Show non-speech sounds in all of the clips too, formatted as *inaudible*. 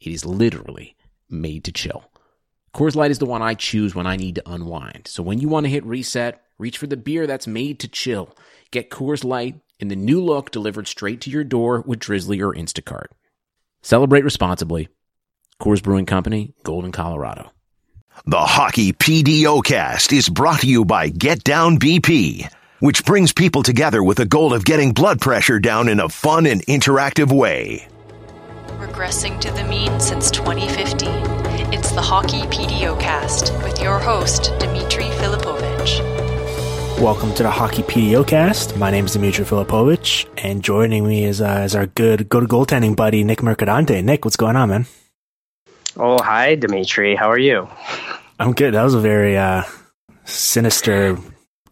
It is literally made to chill. Coors Light is the one I choose when I need to unwind. So when you want to hit reset, reach for the beer that's made to chill. Get Coors Light in the new look delivered straight to your door with Drizly or Instacart. Celebrate responsibly. Coors Brewing Company, Golden, Colorado. The Hockey PDOcast is brought to you by Get Down BP, which brings people together with the goal of getting blood pressure down in a fun and interactive way. Regressing to the mean since 2015, it's the Hockey PDOcast with your host, Dmitry Filipovich. Welcome to the Hockey PDOcast. My name is Dmitry Filipovich, and joining me is, uh, is our good go to goaltending buddy, Nick Mercadante. Nick, what's going on, man? Oh, hi, Dimitri. How are you? I'm good. That was a very uh, sinister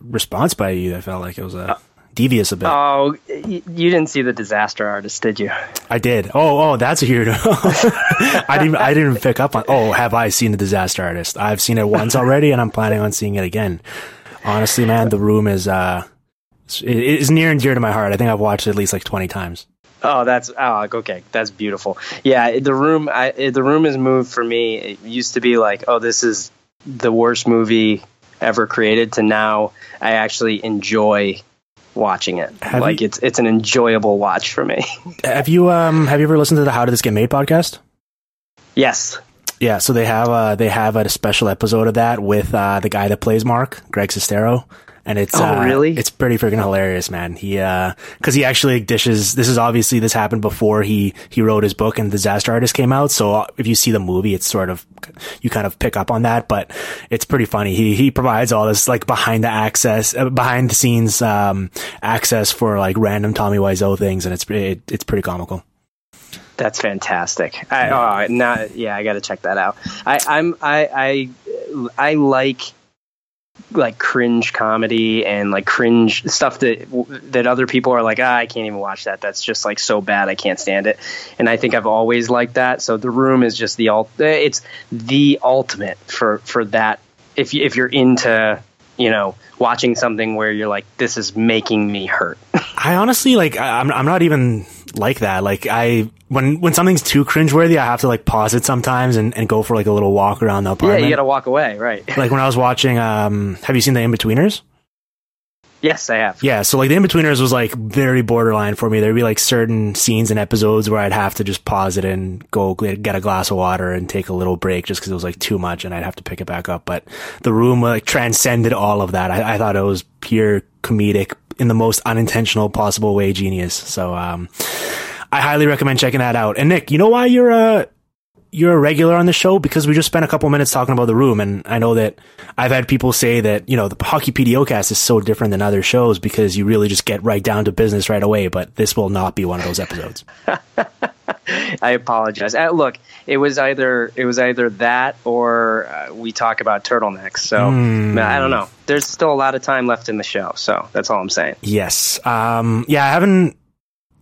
response by you. I felt like it was uh, devious a bit. Oh, you didn't see the disaster artist, did you? I did. Oh, oh, that's a. *laughs* I didn't. I didn't pick up on. Oh, have I seen the disaster artist? I've seen it once already, and I'm planning on seeing it again. Honestly, man, the room is uh, it is near and dear to my heart. I think I've watched it at least like 20 times. Oh, that's oh, okay. That's beautiful. Yeah, the room. I, the room has moved for me. It used to be like, oh, this is the worst movie ever created. To now, I actually enjoy watching it. Have like you- it's it's an enjoyable watch for me. *laughs* Have you um have you ever listened to the How Did This Get Made podcast? yes. Yeah, so they have uh they have a special episode of that with uh the guy that plays Mark, Greg Sestero. And it's Oh, uh, really? it's pretty freaking hilarious, man. He uh cuz he actually dishes this is obviously this happened before he he wrote his book and Disaster Artist came out. So uh, if you see the movie, it's sort of you kind of pick up on that, but it's pretty funny. He he provides all this like behind the access uh, behind the scenes um access for like random Tommy Wiseau things and it's it, it's pretty comical. That's fantastic. I oh, now, yeah, I got to check that out. I, I'm I I I like like cringe comedy and like cringe stuff that that other people are like, ah, I can't even watch that. That's just like so bad. I can't stand it. And I think I've always liked that. So the room is just the ult. It's the ultimate for for that. If you, if you're into you know watching something where you're like, this is making me hurt. *laughs* I honestly like I'm I'm not even like that. Like I when when something's too cringeworthy, I have to like pause it sometimes and, and go for like a little walk around the apartment. yeah, you got to walk away, right? *laughs* like when I was watching um have you seen the In-Betweeners? yes, I have. Yeah, so like the In-Betweeners was like very borderline for me. There'd be like certain scenes and episodes where I'd have to just pause it and go get get a glass of water and take a little break just because it was like too much and I'd have to pick it back up. But the room like transcended all of that. I, I thought it was pure comedic in the most unintentional possible way genius. So um I highly recommend checking that out. And Nick, you know why you're a you're a regular on the show because we just spent a couple minutes talking about the room, and I know that I've had people say that you know the Hockey PDOcast is so different than other shows because you really just get right down to business right away. But this will not be one of those episodes. *laughs* I apologize. Uh, look, it was either it was either that or uh, we talk about turtlenecks. So Hmm. I don't know. There's still a lot of time left in the show, so that's all I'm saying. Yes. Um, yeah, I haven't.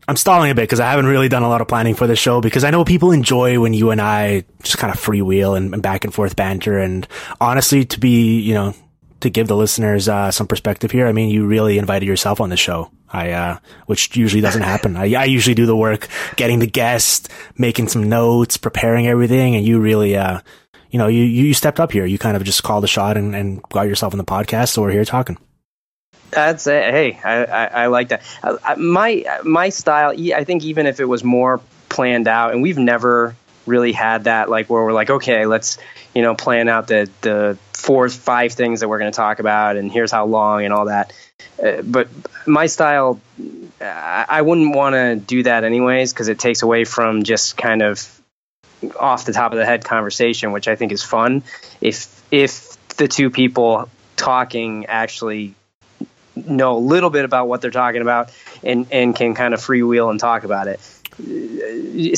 I'm stalling a bit because I haven't really done a lot of planning for the show because I know people enjoy when you and I just kind of freewheel and, and back and forth banter. And honestly, to be, you know, to give the listeners uh, some perspective here, I mean, you really invited yourself on the show. I, uh, which usually doesn't happen. I, I usually do the work, getting the guest, making some notes, preparing everything, and you really, uh, you know, you you stepped up here. You kind of just called a shot and, and got yourself on the podcast. So we're here talking. That's it. Hey, I, I, I like that. I- my my style. I think even if it was more planned out, and we've never really had that like where we're like, okay, let's you know plan out the the four five things that we're going to talk about, and here's how long and all that. Uh, but my style, I, I wouldn't want to do that anyways because it takes away from just kind of off the top of the head conversation, which I think is fun. If if the two people talking actually know a little bit about what they're talking about and and can kind of freewheel and talk about it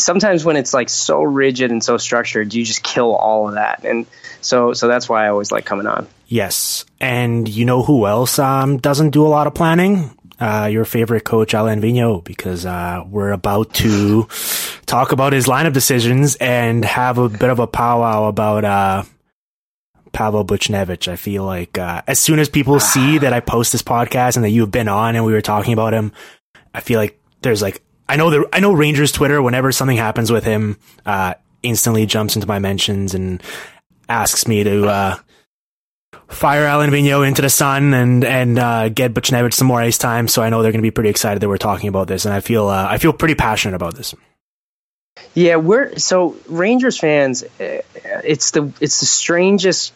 sometimes when it's like so rigid and so structured you just kill all of that and so so that's why i always like coming on Yes. And you know who else um, doesn't do a lot of planning? Uh, your favorite coach, Alain Vigneault, because uh, we're about to talk about his lineup decisions and have a bit of a powwow about uh, Pavel Buchnevich. I feel like uh, as soon as people see that I post this podcast and that you've been on and we were talking about him, I feel like there's like I know the I know Rangers Twitter. Whenever something happens with him, uh, instantly jumps into my mentions and asks me to uh, fire Alain Vigneault into the sun and and uh, get Buchnevich some more ice time. So I know they're going to be pretty excited that we're talking about this, and I feel uh, I feel pretty passionate about this. Yeah, we're so Rangers fans. uh, It's the it's the strangest.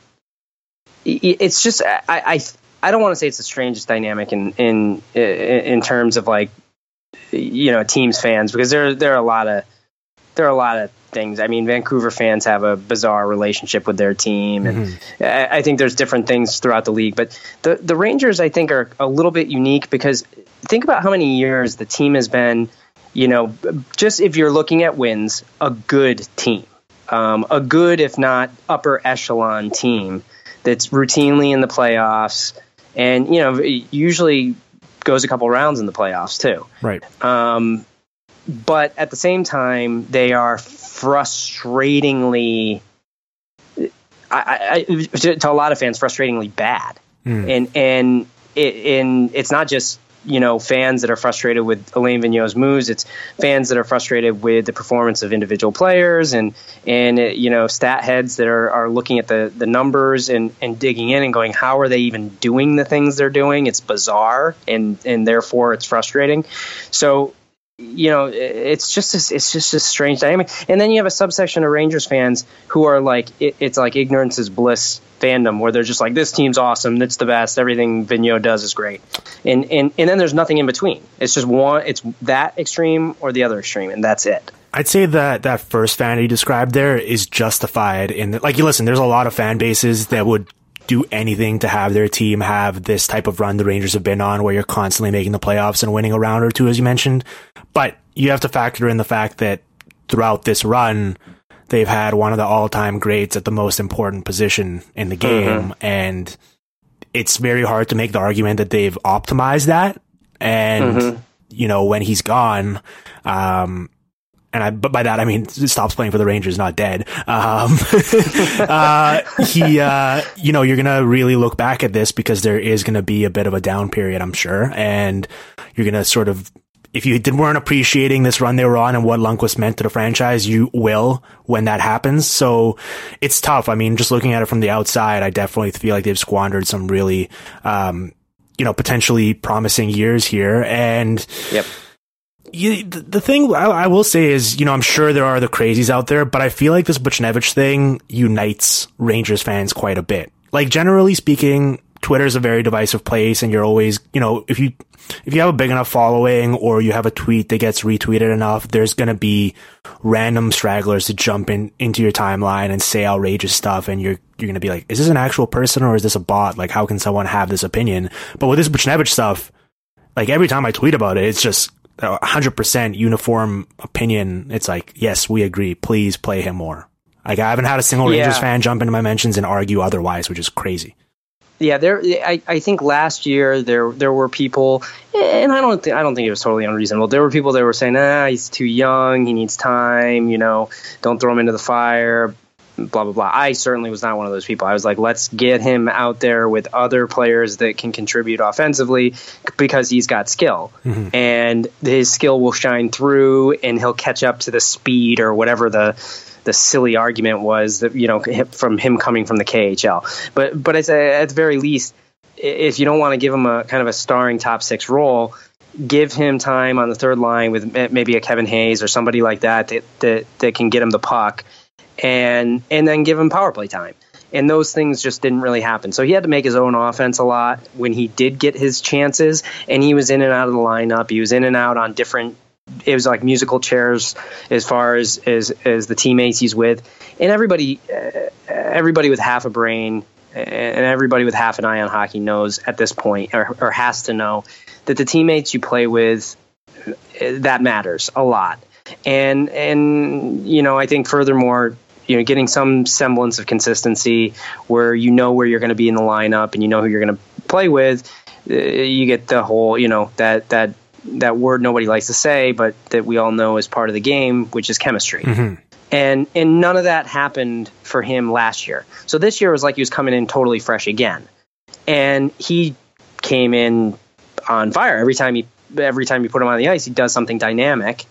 It's just I I, I don't want to say it's the strangest dynamic in in in terms of like you know teams fans because there there are a lot of there are a lot of things. I mean, Vancouver fans have a bizarre relationship with their team, and I, I think there's different things throughout the league. But the the Rangers, I think, are a little bit unique because think about how many years the team has been. You know, just if you're looking at wins, a good team, um, a good if not upper echelon team that's routinely in the playoffs, and you know usually goes a couple rounds in the playoffs too. Right. Um, but at the same time, they are frustratingly, I, I, to, to a lot of fans, frustratingly bad. And and it, and it's not just you know fans that are frustrated with Alain Vigneault's moves. It's fans that are frustrated with the performance of individual players and and uh, you know stat heads that are, are looking at the the numbers and and digging in and going, how are they even doing the things they're doing? It's bizarre and and therefore it's frustrating. So you know, it's just this, it's just a strange dynamic. And then you have a subsection of Rangers fans who are like, it, it's like ignorance is bliss fandom, where they're just like, this team's awesome, it's the best, everything Vigneault does is great, and and and then there's nothing in between. It's just one, it's that extreme or the other extreme, and that's it. I'd say that that first fan you described there is justified in like you listen. There's a lot of fan bases that would do anything to have their team have this type of run the Rangers have been on, where you're constantly making the playoffs and winning a round or two, as you mentioned. But you have to factor in the fact that throughout this run, they've had one of the all-time greats at the most important position in the game, and it's very hard to make the argument that they've optimized that. And you know, when he's gone, um, and I, but by that I mean stops playing for the Rangers, not dead. Um, *laughs* uh, he, uh, you know, you're gonna really look back at this because there is gonna be a bit of a down period, I'm sure, and you're gonna sort of, if you didn't weren't appreciating this run they were on and what Lundqvist meant to the franchise, you will when that happens. So it's tough. I mean, just looking at it from the outside, I definitely feel like they've squandered some really, um, you know, potentially promising years here, and Yep. You, the, thing I, I will say is, you know, I'm sure there are the crazies out there, but I feel like this Buchnevich thing unites Rangers fans quite a bit. Like generally speaking, Twitter is a very divisive place, and you're always, you know, if you if you have a big enough following or you have a tweet that gets retweeted enough, there's gonna be random stragglers to jump in into your timeline and say outrageous stuff, and you're you're gonna be like, is this an actual person or is this a bot? Like, how can someone have this opinion? But with this Buchnevich stuff, like every time I tweet about it, it's just a hundred percent uniform opinion. It's like, yes, we agree. Please play him more. Like I haven't had a single Yeah. Rangers fan jump into my mentions and argue otherwise, which is crazy. Yeah, there. I, I think last year there there were people, and I don't think I don't think it was totally unreasonable. There were people that were saying, "Ah, he's too young. He needs time. You know, don't throw him into the fire." Blah blah blah. I certainly was not one of those people. I was like, let's get him out there with other players that can contribute offensively because he's got skill, mm-hmm. and his skill will shine through, and he'll catch up to the speed or whatever the the silly argument was that you know from him coming from the KHL. But but at the very least, if you don't want to give him a kind of a starring top six role, give him time on the third line with maybe a Kevin Hayes or somebody like that that that, that can get him the puck, and and then give him power play time. And those things just didn't really happen. So he had to make his own offense a lot when he did get his chances, and he was in and out of the lineup. He was in and out on different it was like musical chairs as far as as, as the teammates he's with, and everybody uh, everybody with half a brain and everybody with half an eye on hockey knows at this point or, or has to know that the teammates you play with that matters a lot and and you know i think furthermore you know getting some semblance of consistency where you know where you're going to be in the lineup and you know who you're going to play with uh, you get the whole you know that that that word nobody likes to say but that we all know is part of the game which is chemistry mm-hmm and and none of that happened for him last year. So this year was like he was coming in totally fresh again, and he came in on fire every time he every time you put him on the ice. He does something dynamic,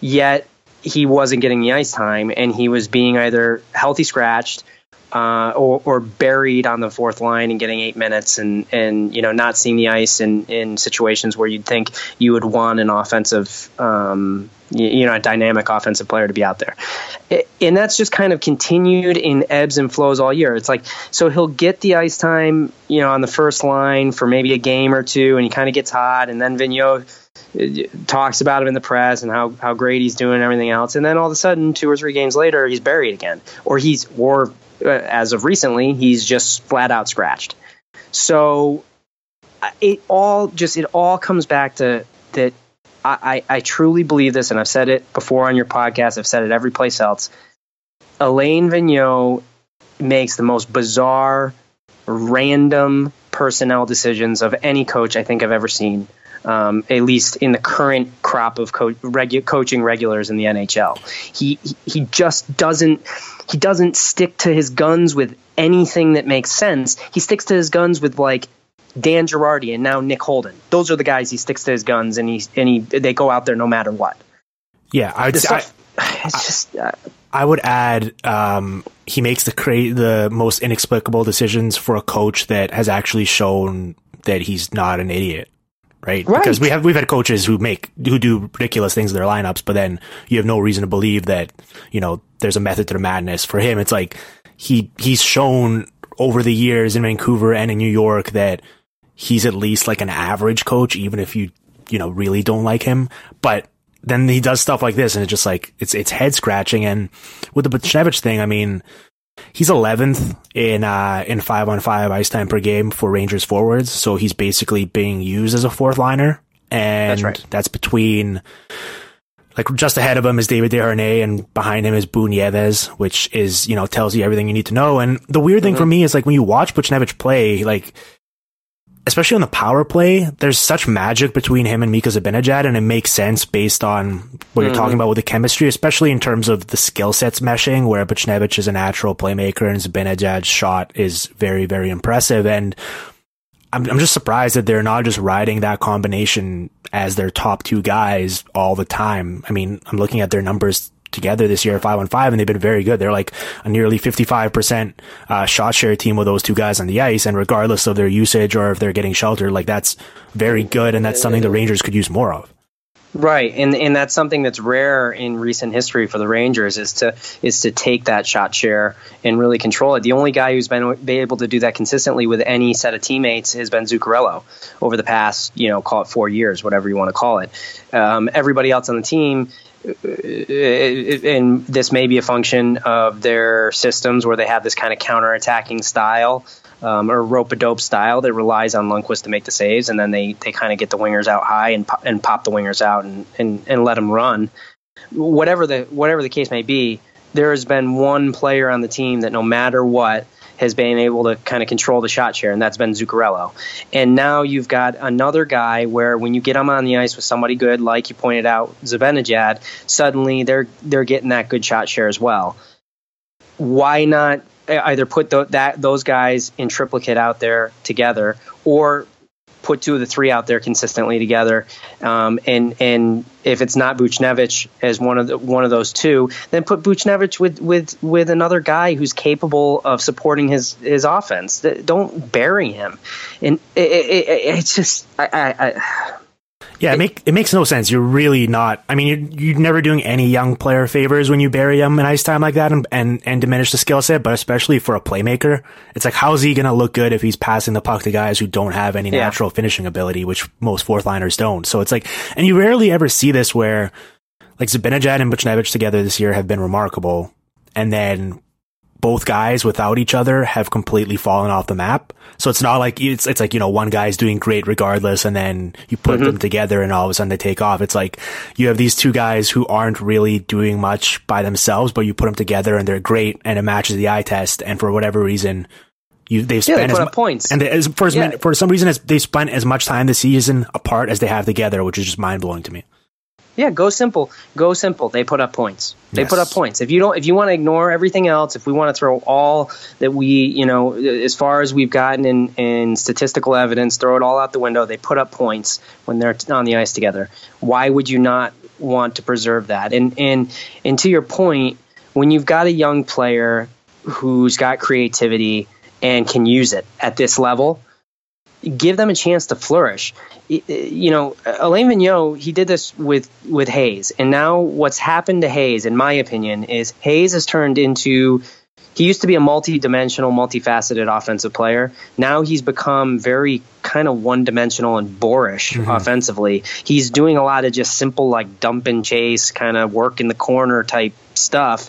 yet he wasn't getting the ice time, and he was being either healthy scratched uh, or, or, buried on the fourth line and getting eight minutes and, and you know not seeing the ice in, in situations where you'd think you would want an offensive um, you know a dynamic offensive player to be out there. And that's just kind of continued in ebbs and flows all year. It's like so he'll get the ice time you know on the first line for maybe a game or two and he kind of gets hot and then Vigneault uh, talks about him in the press and how, how great he's doing and everything else. And then all of a sudden two or three games later he's buried again or he's or as of recently he's just flat out scratched so uh, it all just it all comes back to that I, I, truly believe this, and I've said it before on your podcast. I've said it every place else. Alain Vigneault makes the most bizarre, random personnel decisions of any coach I think I've ever seen. Um, at least in the current crop of co- regu- coaching regulars in the NHL, he he just doesn't he doesn't stick to his guns with anything that makes sense. He sticks to his guns with like Dan Girardi, and now Nick Holden. Those are the guys he sticks to his guns, and he and he they go out there no matter what. Yeah, I'd stuff, I, *sighs* it's just. Uh, I would add um, he makes the cra- the most inexplicable decisions for a coach that has actually shown that he's not an idiot. Right? right? Because we have we've had coaches who make who do ridiculous things in their lineups, but then you have no reason to believe that you know there's a method to the madness. For him, it's like he he's shown over the years in Vancouver and in New York that he's at least like an average coach, even if you, you know, really don't like him. But then he does stuff like this and it's just like, it's, it's head scratching. And with the Buchnevich thing, I mean, he's 11th in, uh, in five on five ice time per game for Rangers forwards. So he's basically being used as a fourth liner. And that's, right. that's between, like just ahead of him is David Desharnais and behind him is Boo Nieves, which is, you know, tells you everything you need to know. And the weird thing mm-hmm. for me is like when you watch Buchnevich play, like especially on the power play, there's such magic between him and Mika Zibanejad, and it makes sense based on what you're mm-hmm. talking about with the chemistry, especially in terms of the skill sets meshing, where Buchnevich is a natural playmaker and Zibanejad's shot is very, very impressive. And I'm, I'm just surprised that they're not just riding that combination as their top two guys all the time. I mean, I'm looking at their numbers together this year, five on five, and they've been very good. They're like a nearly 55% uh, shot share team with those two guys on the ice. And regardless of their usage or if they're getting sheltered, like that's very good. And that's something the Rangers could use more of. Right, and and that's something that's rare in recent history for the Rangers is to is to take that shot share and really control it. The only guy who's been, been able to do that consistently with any set of teammates has been Zuccarello over the past, you know, call it four years, whatever you want to call it. Um, everybody else on the team and this may be a function of their systems where they have this kind of counter-attacking style um, or rope a dope style that relies on Lundqvist to make the saves, and then they, they kind of get the wingers out high and pop, and pop the wingers out and, and, and let them run. Whatever the whatever the case may be, there has been one player on the team that no matter what has been able to kind of control the shot share, and that's been Zuccarello. And now you've got another guy where when you get him on the ice with somebody good, like you pointed out, Zibanejad, suddenly they're they're getting that good shot share as well. Why not eh, either put the, that those guys in triplicate out there together, or put two of the three out there consistently together. Um, and and if it's not Buchnevich as one of the one of those two, then put Buchnevich with with with another guy who's capable of supporting his his offense. Don't bury him. And it, it, it, it's just I, I, I Yeah, it, make, it makes no sense. You're really not. I mean, you're, you're never doing any young player favors when you bury them in ice time like that and, and, and diminish the skill set, but especially for a playmaker. It's like, how's he going to look good if he's passing the puck to guys who don't have any Yeah. natural finishing ability, which most fourth liners don't? So it's like, and you rarely ever see this where like Zibanejad and Buchnevich together this year have been remarkable. And then both guys without each other have completely fallen off the map. So it's not like it's it's like you know one guy's doing great regardless, and then you put them together and all of a sudden they take off. It's like you have these two guys who aren't really doing much by themselves, but you put them together and they're great, and it matches the eye test. And for whatever reason, you they've Yeah, spent they as mu- points. and they, as, for as Yeah. many, for some reason as they spent as much time this season apart as they have together, which is just mind blowing to me. Yeah, go simple. Go simple. They put up points. They Yes. put up points. If you don't, if you want to ignore everything else, if we want to throw all that we, you know, as far as we've gotten in, in statistical evidence, throw it all out the window. They put up points when they're on the ice together. Why would you not want to preserve that? And and and to your point, when you've got a young player who's got creativity and can use it at this level, give them a chance to flourish. Y- uh, You know, Alain Vigneault, he did this with with Hayes, and now what's happened to Hayes, in my opinion, is Hayes has turned into. He used to be a multi-dimensional, multifaceted offensive player. Now he's become very kind of one-dimensional and boorish mm-hmm. offensively. He's doing a lot of just simple, like dump and chase, kind of work in the corner type stuff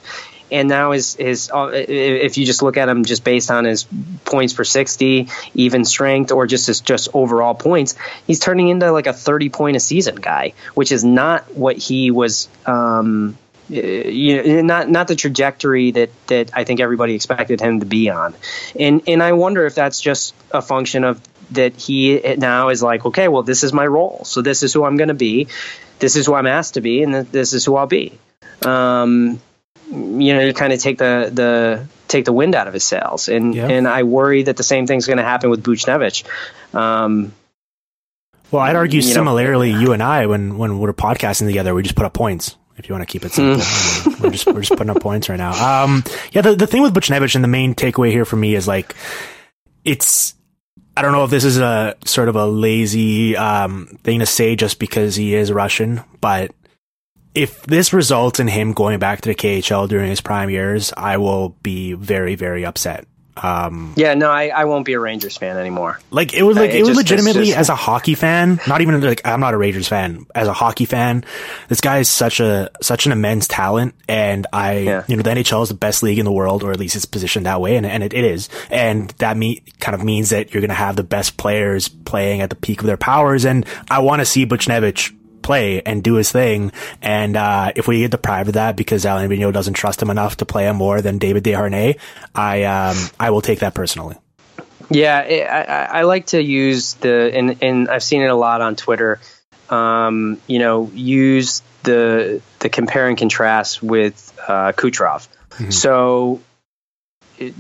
and now his his uh, if you just look at him just based on his points per 60 even strength or just his just overall points he's turning into like a 30 point a season guy which is not what he was um you know, not not the trajectory that that I think everybody expected him to be on, and and I wonder if that's just a function of that he now is like, okay, well, this is my role, so this is who I'm going to be, this is who I'm asked to be, and this is who I'll be. Um, you know, you kind of take the the take the wind out of his sails, and Yeah. and I worry that the same thing's going to happen with Buchnevich. Um, Well, I'd argue You know- similarly, you and I, when when we're podcasting together, we just put up points. If you want to keep it simple, we're just we're just putting up points right now. Um, yeah, the the thing with Buchnevich and the main takeaway here for me is like, it's I don't know if this is a sort of a lazy um thing to say just because he is Russian, but if this results in him going back to the KHL during his prime years, I will be very very upset. Um, yeah, no, I, I won't be a Rangers fan anymore. like it was like Uh, it, it was just- legitimately just- as a hockey fan, not even like I'm not a Rangers fan. As a hockey fan, this guy is such a such an immense talent, and I Yeah. you know the NHL is the best league in the world, or at least it's positioned that way, and and it, it is, and that me kind of means that you're going to have the best players playing at the peak of their powers, and I want to see Buchnevich play and do his thing. And uh, if we get deprived of that because Alain Vigneault doesn't trust him enough to play him more than David Desharnais, I um, I will take that personally. Yeah, it, I, I like to use the and and I've seen it a lot on Twitter. Um, you know, use the the compare and contrast with uh, Kucherov. So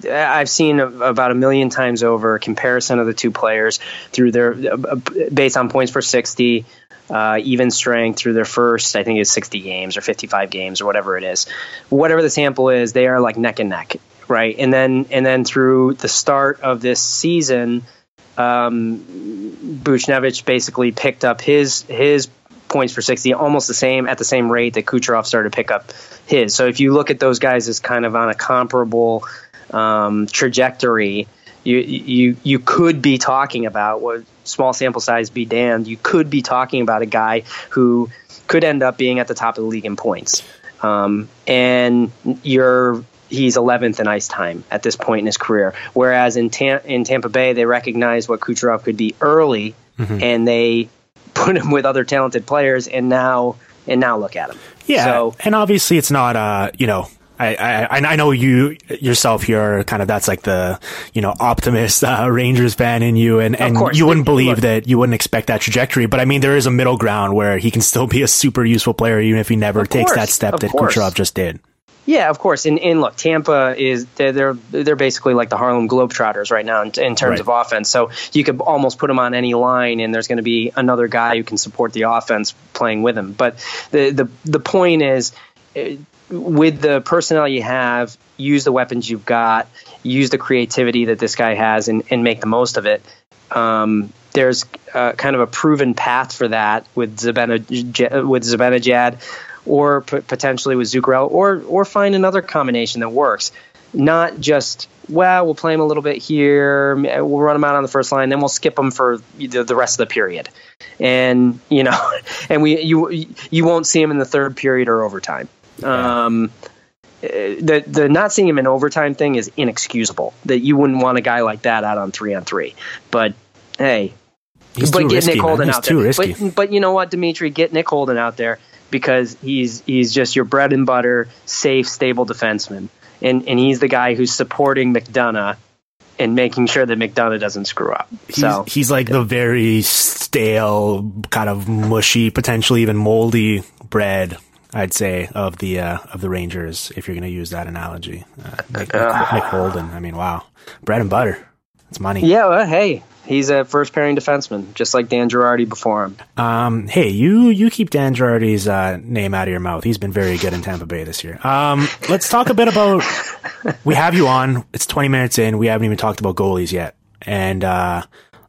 I've seen about a million times over a comparison of the two players through their uh, based on points per sixty. Uh, even strength through their first, I think it's 60 games or 55 games or whatever it is. Whatever the sample is, they are like neck and neck, right? And then and then through the start of this season, um, Buchnevich basically picked up his his points for 60 almost the same at the same rate that Kucherov started to pick up his. So if you look at those guys as kind of on a comparable um, trajectory, you you you could be talking about what small sample size be damned. You could be talking about a guy who could end up being at the top of the league in points, um, and you're he's 11th in ice time at this point in his career. Whereas in Tam- in Tampa Bay, they recognized what Kucherov could be early, and they put him with other talented players, and now and now look at him. Yeah, So and obviously it's not. Uh, you know, I, I I know you yourself. You're kind of that's like the you know optimist uh, Rangers fan in you, and and you wouldn't believe Look. that you wouldn't expect that trajectory. But I mean, there is a middle ground where he can still be a super useful player, even if he never Of takes that step of that course. Kucherov just did. Yeah, of course. And, and look, Tampa is they're they're, they're basically like the Harlem Globetrotters right now in, in terms Right. of offense. So you could almost put them on any line, and there's going to be another guy who can support the offense playing with him. But the the the point is. With the personnel you have, use the weapons you've got, use the creativity that this guy has, and, and make the most of it. Um, there's uh, kind of a proven path for that with Zibanejad, with Zibanejad or p- potentially with Zuccarello, or or find another combination that works. Not just well, we'll play him a little bit here, we'll run him out on the first line, then we'll skip him for the, the rest of the period, and you know, *laughs* and we you you won't see him in the third period or overtime. Yeah. Um, the the not seeing him in overtime thing is inexcusable. That you wouldn't want a guy like that out on three on three. But hey, He's but too get risky, Nick. Holden He's out too there. risky. But, but you know what, Dimitri, get Nick Holden out there because he's he's just your bread and butter, safe, stable defenseman, and and he's the guy who's supporting McDonagh and making sure that McDonagh doesn't screw up. He's, so he's like the very stale, kind of mushy, potentially even moldy bread. I'd say of the uh, of the Rangers, if you're going to use that analogy. Uh, Nick, Nick, *laughs* Nick Holden. I mean, wow, bread and butter. It's money. yeah, well, hey, he's a first pairing defenseman, just like Dan Girardi before him. Um, hey, you you keep Dan Girardi's uh, name out of your mouth. He's been very good in Tampa Bay this year. Um, let's talk a bit about. *laughs* We have you on. It's 20 minutes in. We haven't even talked about goalies yet, and uh,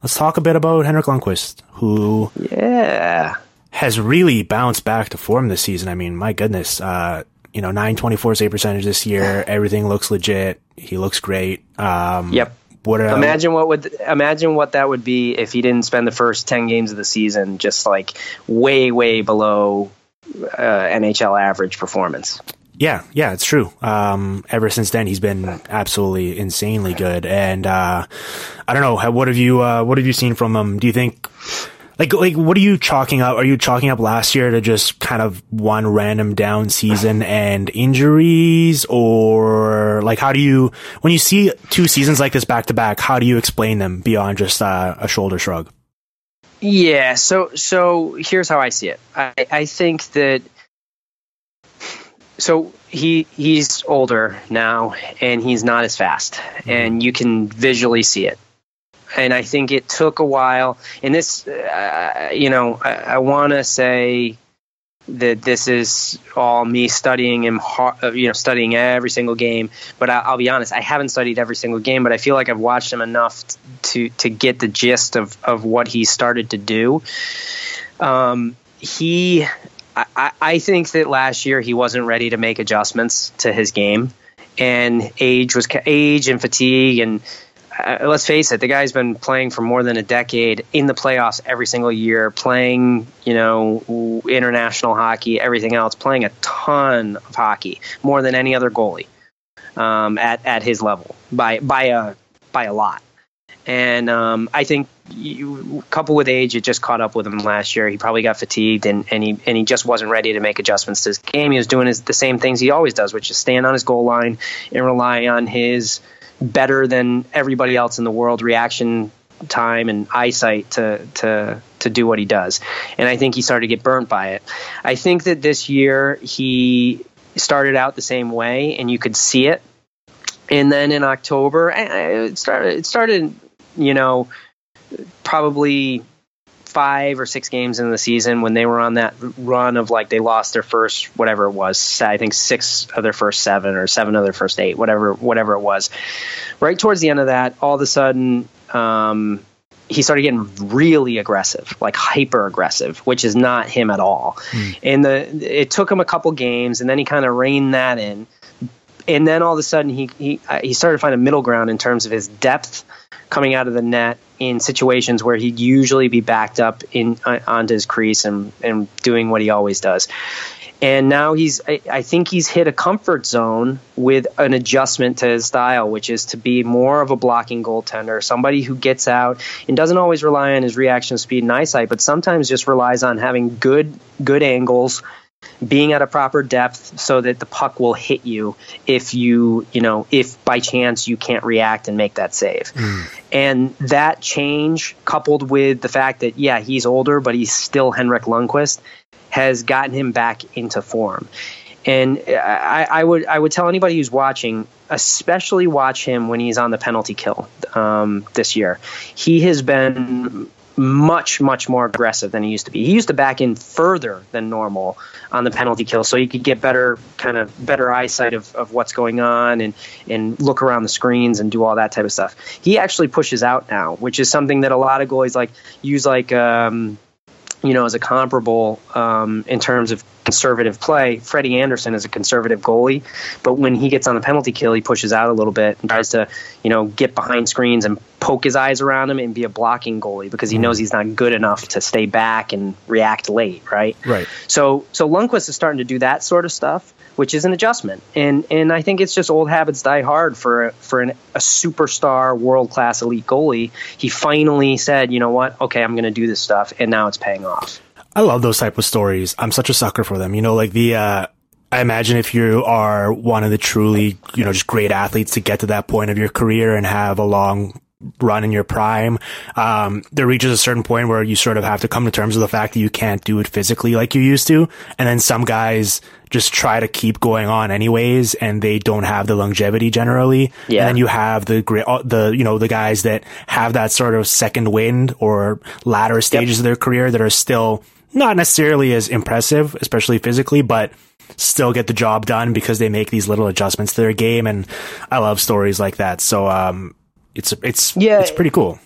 let's talk a bit about Henrik Lundqvist, who Yeah, has really bounced back to form this season. I mean, my goodness, uh, you know, 924 save percentage this year. *sighs* Everything looks legit. He looks great. Um, Yep. What uh, imagine what would imagine what that would be if he didn't spend the first ten games of the season just like way way below uh, NHL average performance. Yeah, yeah, it's true. Um, ever since then, he's been absolutely insanely good. And uh, I don't know, what have you uh, what have you seen from him? Do you think like like what are you chalking up? Are you chalking up last year to just kind of one random down season and injuries, or like how do you when you see two seasons like this back to back? How do you explain them beyond just uh, a shoulder shrug? Yeah, so so here's how I see it. I, I think that so he he's older now and he's not as fast and you can visually see it. And I think it took a while. And this uh, you know, I, I want to say that this is all me studying him uh, you know studying every single game. But I, I'll be honest I haven't studied every single game but I feel like I've watched him enough to to get the gist of of what he started to do. Um, he I- I think that last year he wasn't ready to make adjustments to his game. And age was age and fatigue and uh, let's face it, the guy's been playing for more than a decade in the playoffs every single year, playing, you know, international hockey, everything else, playing a ton of hockey, more than any other goalie um, at at his level by by a by a lot. And um, I think you, coupled with age, it just caught up with him last year. He probably got fatigued, and, and he and he just wasn't ready to make adjustments to his game. He was doing his, the same things he always does, which is stand on his goal line and rely on his better than everybody else in the world reaction time and eyesight to to to do what he does. And I think he started to get burnt by it. I think that this year he started out the same way, and you could see it. And then in October, it started. It started, you know, probably five or six games in the season when they were on that run of like they lost their first whatever it was I think six of their first seven or seven of their first eight whatever whatever it was. Right towards the end of that all of a sudden um, he started getting really aggressive like hyper aggressive which is not him at all. And the it took him a couple games and then he kind of reined that in. And then all of a sudden he he uh, he started to find a middle ground in terms of his depth coming out of the net in situations where he'd usually be backed up in uh, onto his crease and and doing what he always does. And now he's I, I think he's hit a comfort zone with an adjustment to his style, which is to be more of a blocking goaltender, somebody who gets out and doesn't always rely on his reaction speed and eyesight, but sometimes just relies on having good good angles being at a proper depth so that the puck will hit you if you you know if by chance you can't react and make that save. And that change coupled with the fact that yeah he's older but he's still henrik lundqvist has gotten him back into form. And I, I would I would tell anybody who's watching, especially watch him when he's on the penalty kill um, this year. He has been much much more aggressive than he used to be. He used to back in further than normal on the penalty kill, so he could get better kind of better eyesight of, of what's going on and and look around the screens and do all that type of stuff. He actually pushes out now, which is something that a lot of goalies like use like um, you know as a comparable um, in terms of conservative play. Freddie Andersen is a conservative goalie, but when he gets on the penalty kill, he pushes out a little bit and tries to, you know, get behind screens and poke his eyes around him and be a blocking goalie because he mm-hmm. knows he's not good enough to stay back and react late, right? Right. So so Lundqvist is starting to do that sort of stuff, which is an adjustment, and and I think it's just old habits die hard for for an, a superstar, world class, elite goalie. He finally said, you know what? Okay, I'm going to do this stuff, and now it's paying off. I love those type of stories. I'm such a sucker for them. You know, like the, uh, I imagine if you are one of the truly, you know, just great athletes to get to that point of your career and have a long run in your prime, um, there reaches a certain point where you sort of have to come to terms with the fact that you can't do it physically like you used to. And then some guys just try to keep going on anyways, and they don't have the longevity generally. Yeah. And then you have the great, uh, the, you know, the guys that have that sort of second wind or latter stages of their career that are still not necessarily as impressive, especially physically, but still get the job done because they make these little adjustments to their game. And I love stories like that. So, um, it's, it's, Yeah. it's pretty cool.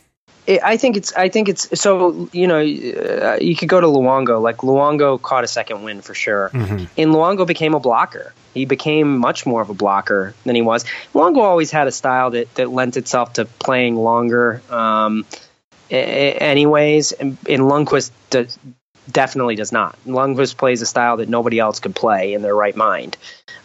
It, I think it's. I think it's. So you know, uh, you could go to Luongo. Like Luongo caught a second win for sure, and Luongo became a blocker. He became much more of a blocker than he was. Luongo always had a style that that lent itself to playing longer. Um, anyways, and, and Lundqvist does, definitely does not. Lundqvist plays a style that nobody else could play in their right mind.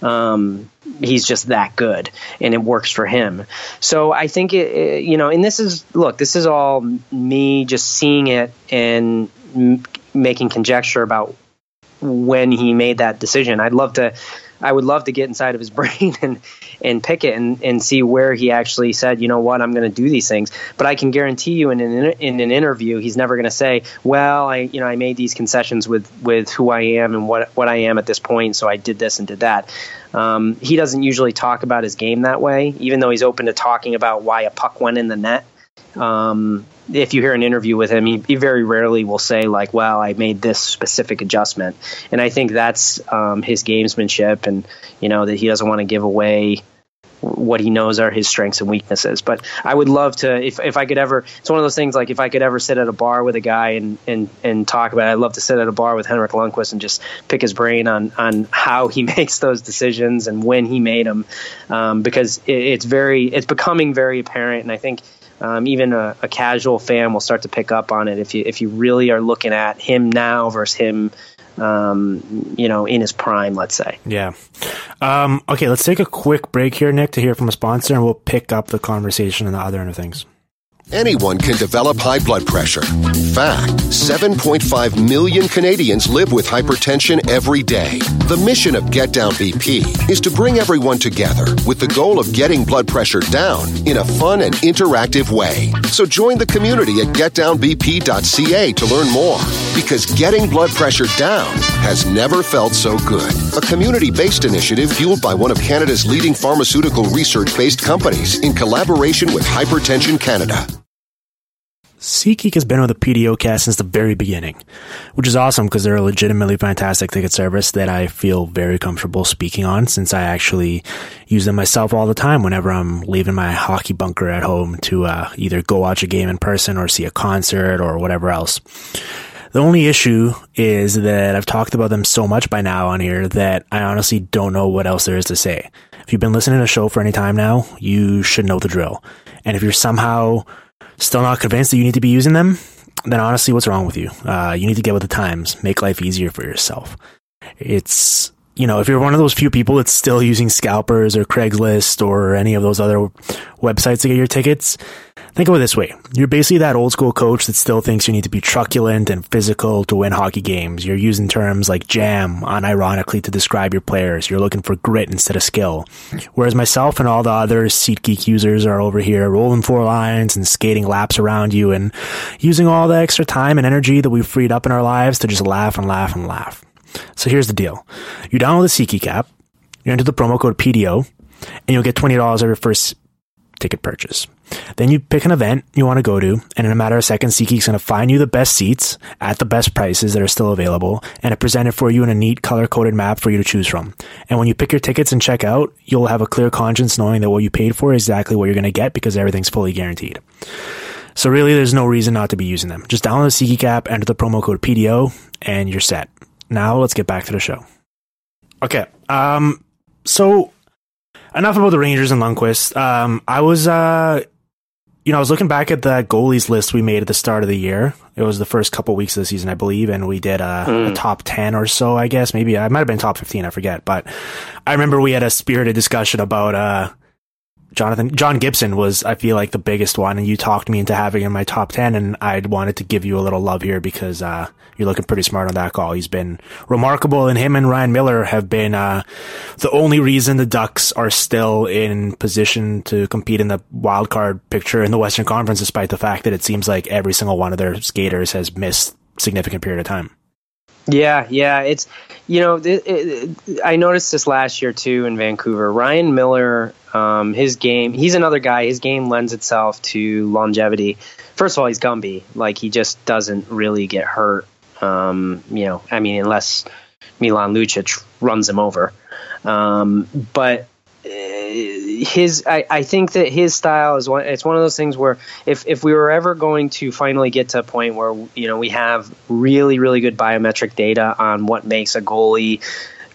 Um, he's just that good, and it works for him. So I think it, it- you know, and this is look, this is all me just seeing it and m- making conjecture about when he made that decision. I'd love to. I would love to get inside of his *laughs* brain and and pick it and, and see where he actually said, you know what, I'm going to do these things. But I can guarantee you, in an in an interview, he's never going to say, well, I you know I made these concessions with with who I am and what what I am at this point, so I did this and did that. Um, he doesn't usually talk about his game that way, even though he's open to talking about why a puck went in the net. Um, if you hear an interview with him, he, he very rarely will say like, "Well, I made this specific adjustment," and I think that's um, his gamesmanship, and you know that he doesn't want to give away what he knows are his strengths and weaknesses. But I would love to, if, if I could ever, it's one of those things like if I could ever sit at a bar with a guy and, and, and talk about it, I'd love to sit at a bar with Henrik Lundqvist and just pick his brain on, on how he *laughs* makes those decisions and when he made them. Um, because it, it's very, it's becoming very apparent. And I think, um, even a, a casual fan will start to pick up on it if you, if you really are looking at him now versus him, um, you know, in his prime, let's say. Yeah. Um, okay, let's take a quick break here, Nick, to hear from a sponsor, and we'll pick up the conversation and the other end of things. Anyone can develop high blood pressure. In fact, 7.5 million Canadians live with hypertension every day. The mission of Get Down BP is to bring everyone together with the goal of getting blood pressure down in a fun and interactive way. So join the community at getdownbp.ca to learn more because getting blood pressure down has never felt so good. A community based initiative fueled by one of Canada's leading pharmaceutical research based companies in collaboration with Hypertension Canada. SeatGeek has been with the PDOcast since the very beginning, which is awesome because they're a legitimately fantastic ticket service that I feel very comfortable speaking on since I actually use them myself all the time whenever I'm leaving my hockey bunker at home to uh, either go watch a game in person or see a concert or whatever else. The only issue is that I've talked about them so much by now on here that I honestly don't know what else there is to say. If you've been listening to the show for any time now, you should know the drill. And if you're somehow still not convinced that you need to be using them, then honestly, what's wrong with you? Uh, you need to get with the times, make life easier for yourself. It's, you know, if you're one of those few people that's still using scalpers or Craigslist or any of those other websites to get your tickets, think of it this way. You're basically that old school coach that still thinks you need to be truculent and physical to win hockey games. You're using terms like jam unironically to describe your players. You're looking for grit instead of skill. Whereas myself and all the other SeatGeek users are over here rolling four lines and skating laps around you and using all the extra time and energy that we've freed up in our lives to just laugh and laugh and laugh. So here's the deal. You download the SeatGeek app, you enter the promo code PDO, and you'll get $20 off your first ticket purchase. Then you pick an event you want to go to, and in a matter of seconds, SeatGeek's going to find you the best seats at the best prices that are still available, and it presented for you in a neat color coded map for you to choose from. And when you pick your tickets and check out, you'll have a clear conscience knowing that what you paid for is exactly what you're going to get because everything's fully guaranteed. So really, there's no reason not to be using them. Just download the SeatGeek app, enter the promo code PDO, and you're set. Now let's get back to the show. Okay. Um. So enough about the Rangers and Lundqvist. Um. I was uh. You know, I was looking back at the goalies list we made at the start of the year. It was the first couple weeks of the season, I believe, and we did a, a top ten or so. I guess maybe I might have been top fifteen. I forget, but I remember we had a spirited discussion about uh Jonathan John Gibson was I feel like the biggest one, and you talked me into having him in my top ten, and I wanted to give you a little love here because uh, you're looking pretty smart on that call. He's been remarkable, and him and Ryan Miller have been uh, the only reason the Ducks are still in position to compete in the wild card picture in the Western Conference, despite the fact that it seems like every single one of their skaters has missed significant period of time. Yeah, yeah, it's you know it, it, I noticed this last year too in Vancouver. Ryan Miller, um, his game, he's another guy. His game lends itself to longevity. First of all, he's Gumby, like he just doesn't really get hurt. Um, you know, I mean, unless Milan Lucic runs him over. Um, but his I, I think that his style is one it's one of those things where if, if we were ever going to finally get to a point where you know we have really really good biometric data on what makes a goalie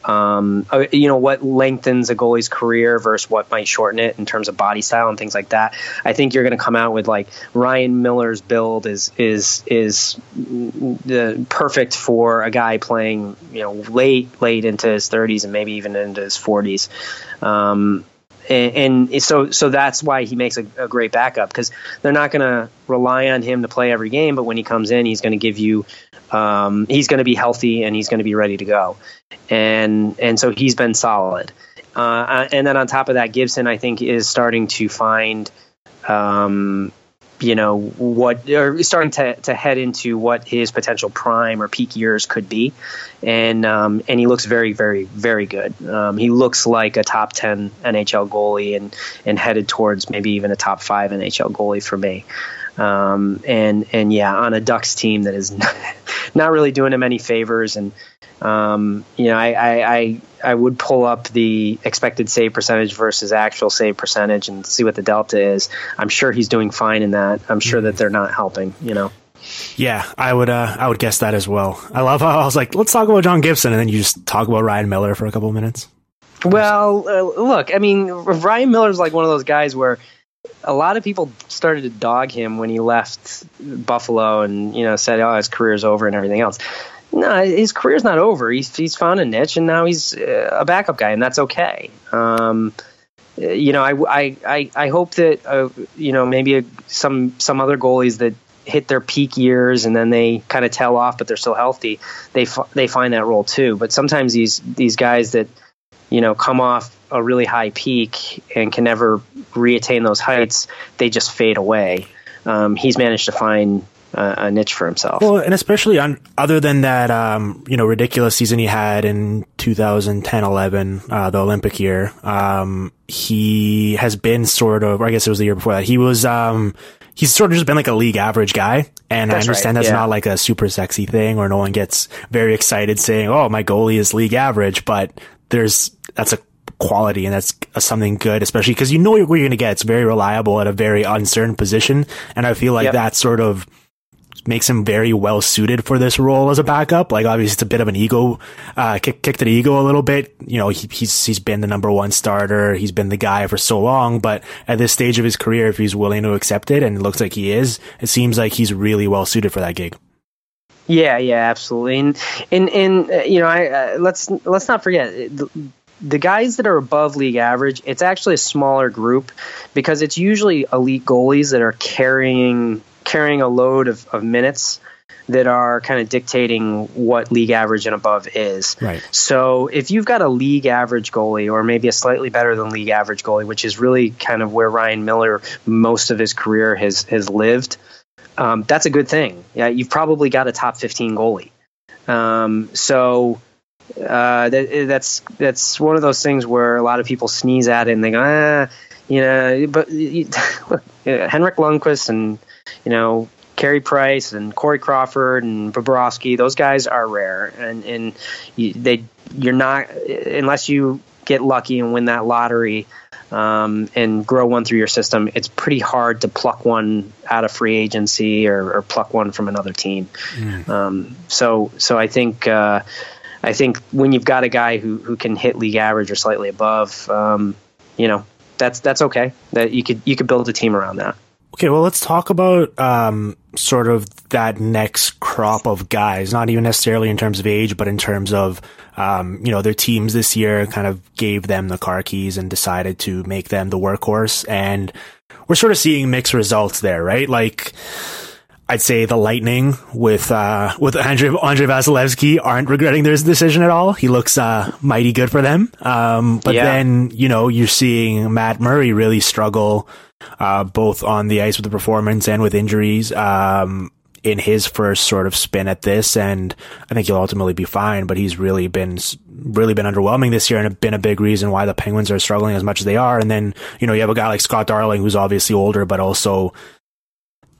um, uh, you know what lengthens a goalie's career versus what might shorten it in terms of body style and things like that. I think you're going to come out with like Ryan Miller's build is is is the perfect for a guy playing you know late late into his 30s and maybe even into his 40s. Um, and, so so that's why he makes a, a great backup because they're not going to rely on him to play every game, but when he comes in, he's going to give you um, he's going to be healthy and he's going to be ready to go, and and so he's been solid. Uh, and then on top of that, Gibson I think is starting to find um, you know what or starting to, to head into what his potential prime or peak years could be. And um, and he looks very very very good. Um, he looks like a top 10 NHL goalie and and headed towards maybe even a top 5 NHL goalie for me um, and and yeah on a Ducks team that is *laughs* not, not really doing him any favors and um, you know I, I, I I would pull up the expected save percentage versus actual save percentage and see what the delta is. I'm sure he's doing fine in that. I'm sure that they're not helping. You know. Yeah, I would. Uh, I would guess that as well. I love how I was like, let's talk about John Gibson, and then you just talk about Ryan Miller for a couple of minutes. Well, uh, look, I mean, Ryan Miller's like one of those guys where a lot of people started to dog him when he left Buffalo, and you know said, "Oh, his career's over" and everything else no, his career's not over. He's he's found a niche, and now he's uh, a backup guy, and that's okay. Um, you know, I, I, I hope that uh, you know maybe a, some some other goalies that hit their peak years and then they kind of tail off, but they're still healthy. They f- they find that role too. But sometimes these these guys that you know come off a really high peak and can never reattain those heights, they just fade away. Um, he's managed to find a niche for himself. Well, and especially on other than that, um, you know, ridiculous season he had in 2010-11, uh, the Olympic year. Um, he has been sort of, I guess it was the year before that. He was, um, he's sort of just been like a league average guy. And that's I understand right. that's yeah. not like a super sexy thing or no one gets very excited saying, Oh, my goalie is league average, but there's, that's a quality and that's something good, especially because you know what you're going to get. It's very reliable at a very uncertain position. And I feel like yep. that sort of, makes him very well suited for this role as a backup. Like obviously it's a bit of an ego, uh, kick, kick to the ego a little bit. You know, he, he's, he's been the number one starter. He's been the guy for so long, but at this stage of his career, if he's willing to accept it and it looks like he is, it seems like he's really well suited for that gig. Yeah, yeah, absolutely. And, and, and, uh, you know, I, uh, let's, let's not forget the, the guys that are above league average, it's actually a smaller group because it's usually elite goalies that are carrying carrying a load of, of minutes that are kind of dictating what league average and above is. Right. So if you've got a league average goalie or maybe a slightly better than league average goalie, which is really kind of where Ryan Miller most of his career has has lived, um, that's a good thing. Yeah, you've probably got a top 15 goalie. Um, so uh, that, that's that's one of those things where a lot of people sneeze at it and they go, ah, you know, but you, *laughs* look, Henrik Lundqvist and you know Carey Price and Corey Crawford and Bobrovsky, those guys are rare, and and you, they you're not unless you get lucky and win that lottery um, and grow one through your system. It's pretty hard to pluck one out of free agency or, or pluck one from another team. Mm. Um, so so I think. Uh, I think when you've got a guy who, who can hit league average or slightly above, um, you know, that's that's okay. That you could you could build a team around that. Okay, well, let's talk about um, sort of that next crop of guys, not even necessarily in terms of age, but in terms of, um, you know, their teams this year kind of gave them the car keys and decided to make them the workhorse. And we're sort of seeing mixed results there, right? Like, I'd say the Lightning with uh, with Andre Andre Vasilevskiy aren't regretting their decision at all. He looks uh, mighty good for them. Um, but yeah. then you know you're seeing Matt Murray really struggle uh, both on the ice with the performance and with injuries. Um, in his first sort of spin at this, and I think he'll ultimately be fine. But he's really been really been underwhelming this year, and have been a big reason why the Penguins are struggling as much as they are. And then you know you have a guy like Scott Darling, who's obviously older, but also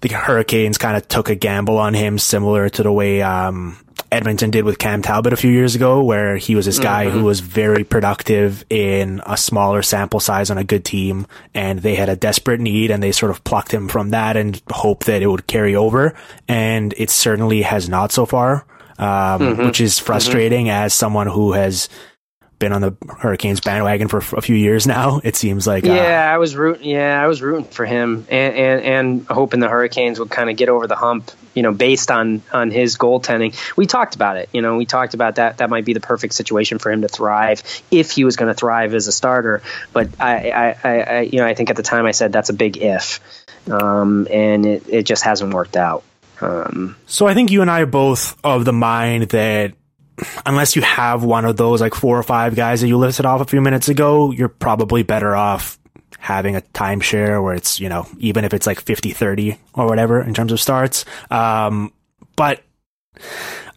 the Hurricanes kind of took a gamble on him, similar to the way um, Edmonton did with Cam Talbot a few years ago, where he was this guy mm-hmm. who was very productive in a smaller sample size on a good team, and they had a desperate need, and they sort of plucked him from that and hoped that it would carry over, and it certainly has not so far, um, mm-hmm. which is frustrating mm-hmm. as someone who has been on the Hurricanes bandwagon for a few years now. *laughs* It seems like uh, yeah, I was rooting. Yeah, I was rooting for him, and and, and hoping the Hurricanes would kind of get over the hump. You know, based on on his goaltending, we talked about it. You know, we talked about that. That might be the perfect situation for him to thrive if he was going to thrive as a starter. But I, I, I, I, you know, I think at the time I said that's a big if, um, and it it just hasn't worked out. Um, so I think you and I are both of the mind that unless you have one of those like four or five guys that you listed off a few minutes ago, you're probably better off having a timeshare where it's, you know, even if it's like 50 30 or whatever in terms of starts. Um, but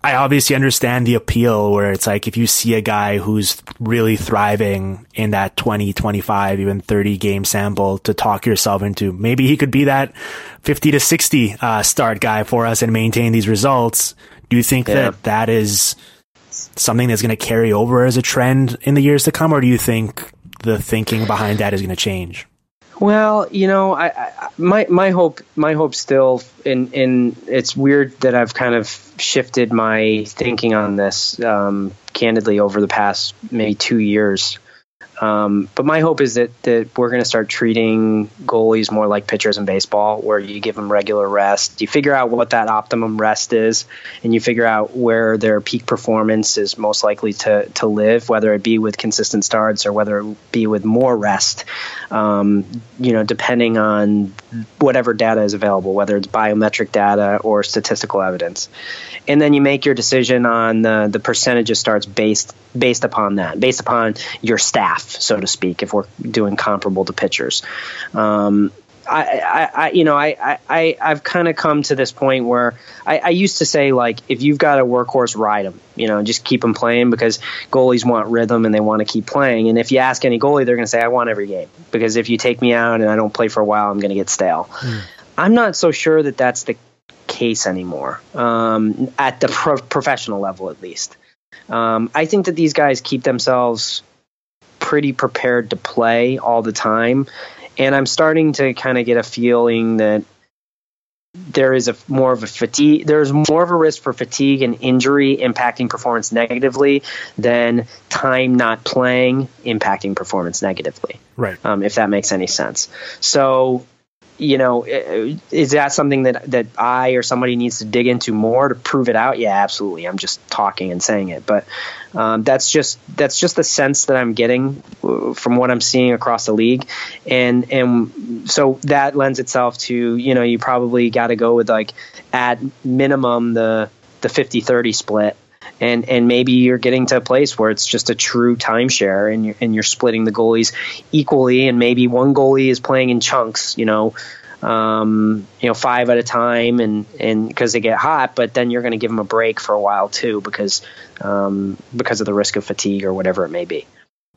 I obviously understand the appeal where it's like if you see a guy who's really thriving in that 20, 25, even 30 game sample to talk yourself into, maybe he could be that 50 to 60 uh, start guy for us and maintain these results. Do you think yeah. that that is something that's going to carry over as a trend in the years to come, or do you think the thinking behind that is going to change? Well, you know, I, I, my my hope my hope still in in it's weird that I've kind of shifted my thinking on this um, candidly over the past maybe two years. Um, but my hope is that, that we're going to start treating goalies more like pitchers in baseball, where you give them regular rest. You figure out what that optimum rest is, and you figure out where their peak performance is most likely to, to live, whether it be with consistent starts or whether it be with more rest, um, you know, depending on whatever data is available, whether it's biometric data or statistical evidence and then you make your decision on the, the percentage of starts based based upon that, based upon your staff, so to speak, if we're doing comparable to pitchers. Um, I, I, you know, I, I, I've kind of come to this point where I, I used to say like, if you've got a workhorse, ride them. You know, just keep them playing because goalies want rhythm and they want to keep playing. And if you ask any goalie, they're going to say, I want every game because if you take me out and I don't play for a while, I'm going to get stale. Mm. I'm not so sure that that's the case anymore um, at the pro- professional level, at least. Um, I think that these guys keep themselves pretty prepared to play all the time, and I'm starting to kind of get a feeling that there is a more of a fatigue there's more of a risk for fatigue and injury impacting performance negatively than time not playing impacting performance negatively. Right. Um, if that makes any sense. So you know, is that something that that I or somebody needs to dig into more to prove it out? Yeah, absolutely. I'm just talking and saying it, but um, that's just that's just the sense that I'm getting uh, from what I'm seeing across the league, and and so that lends itself to you know you probably got to go with like at minimum the the 50-30 split and and maybe you're getting to a place where it's just a true timeshare and you're and you're splitting the goalies equally and maybe one goalie is playing in chunks you know um, you know five at a time and and because they get hot but then you're going to give them a break for a while too because um, because of the risk of fatigue or whatever it may be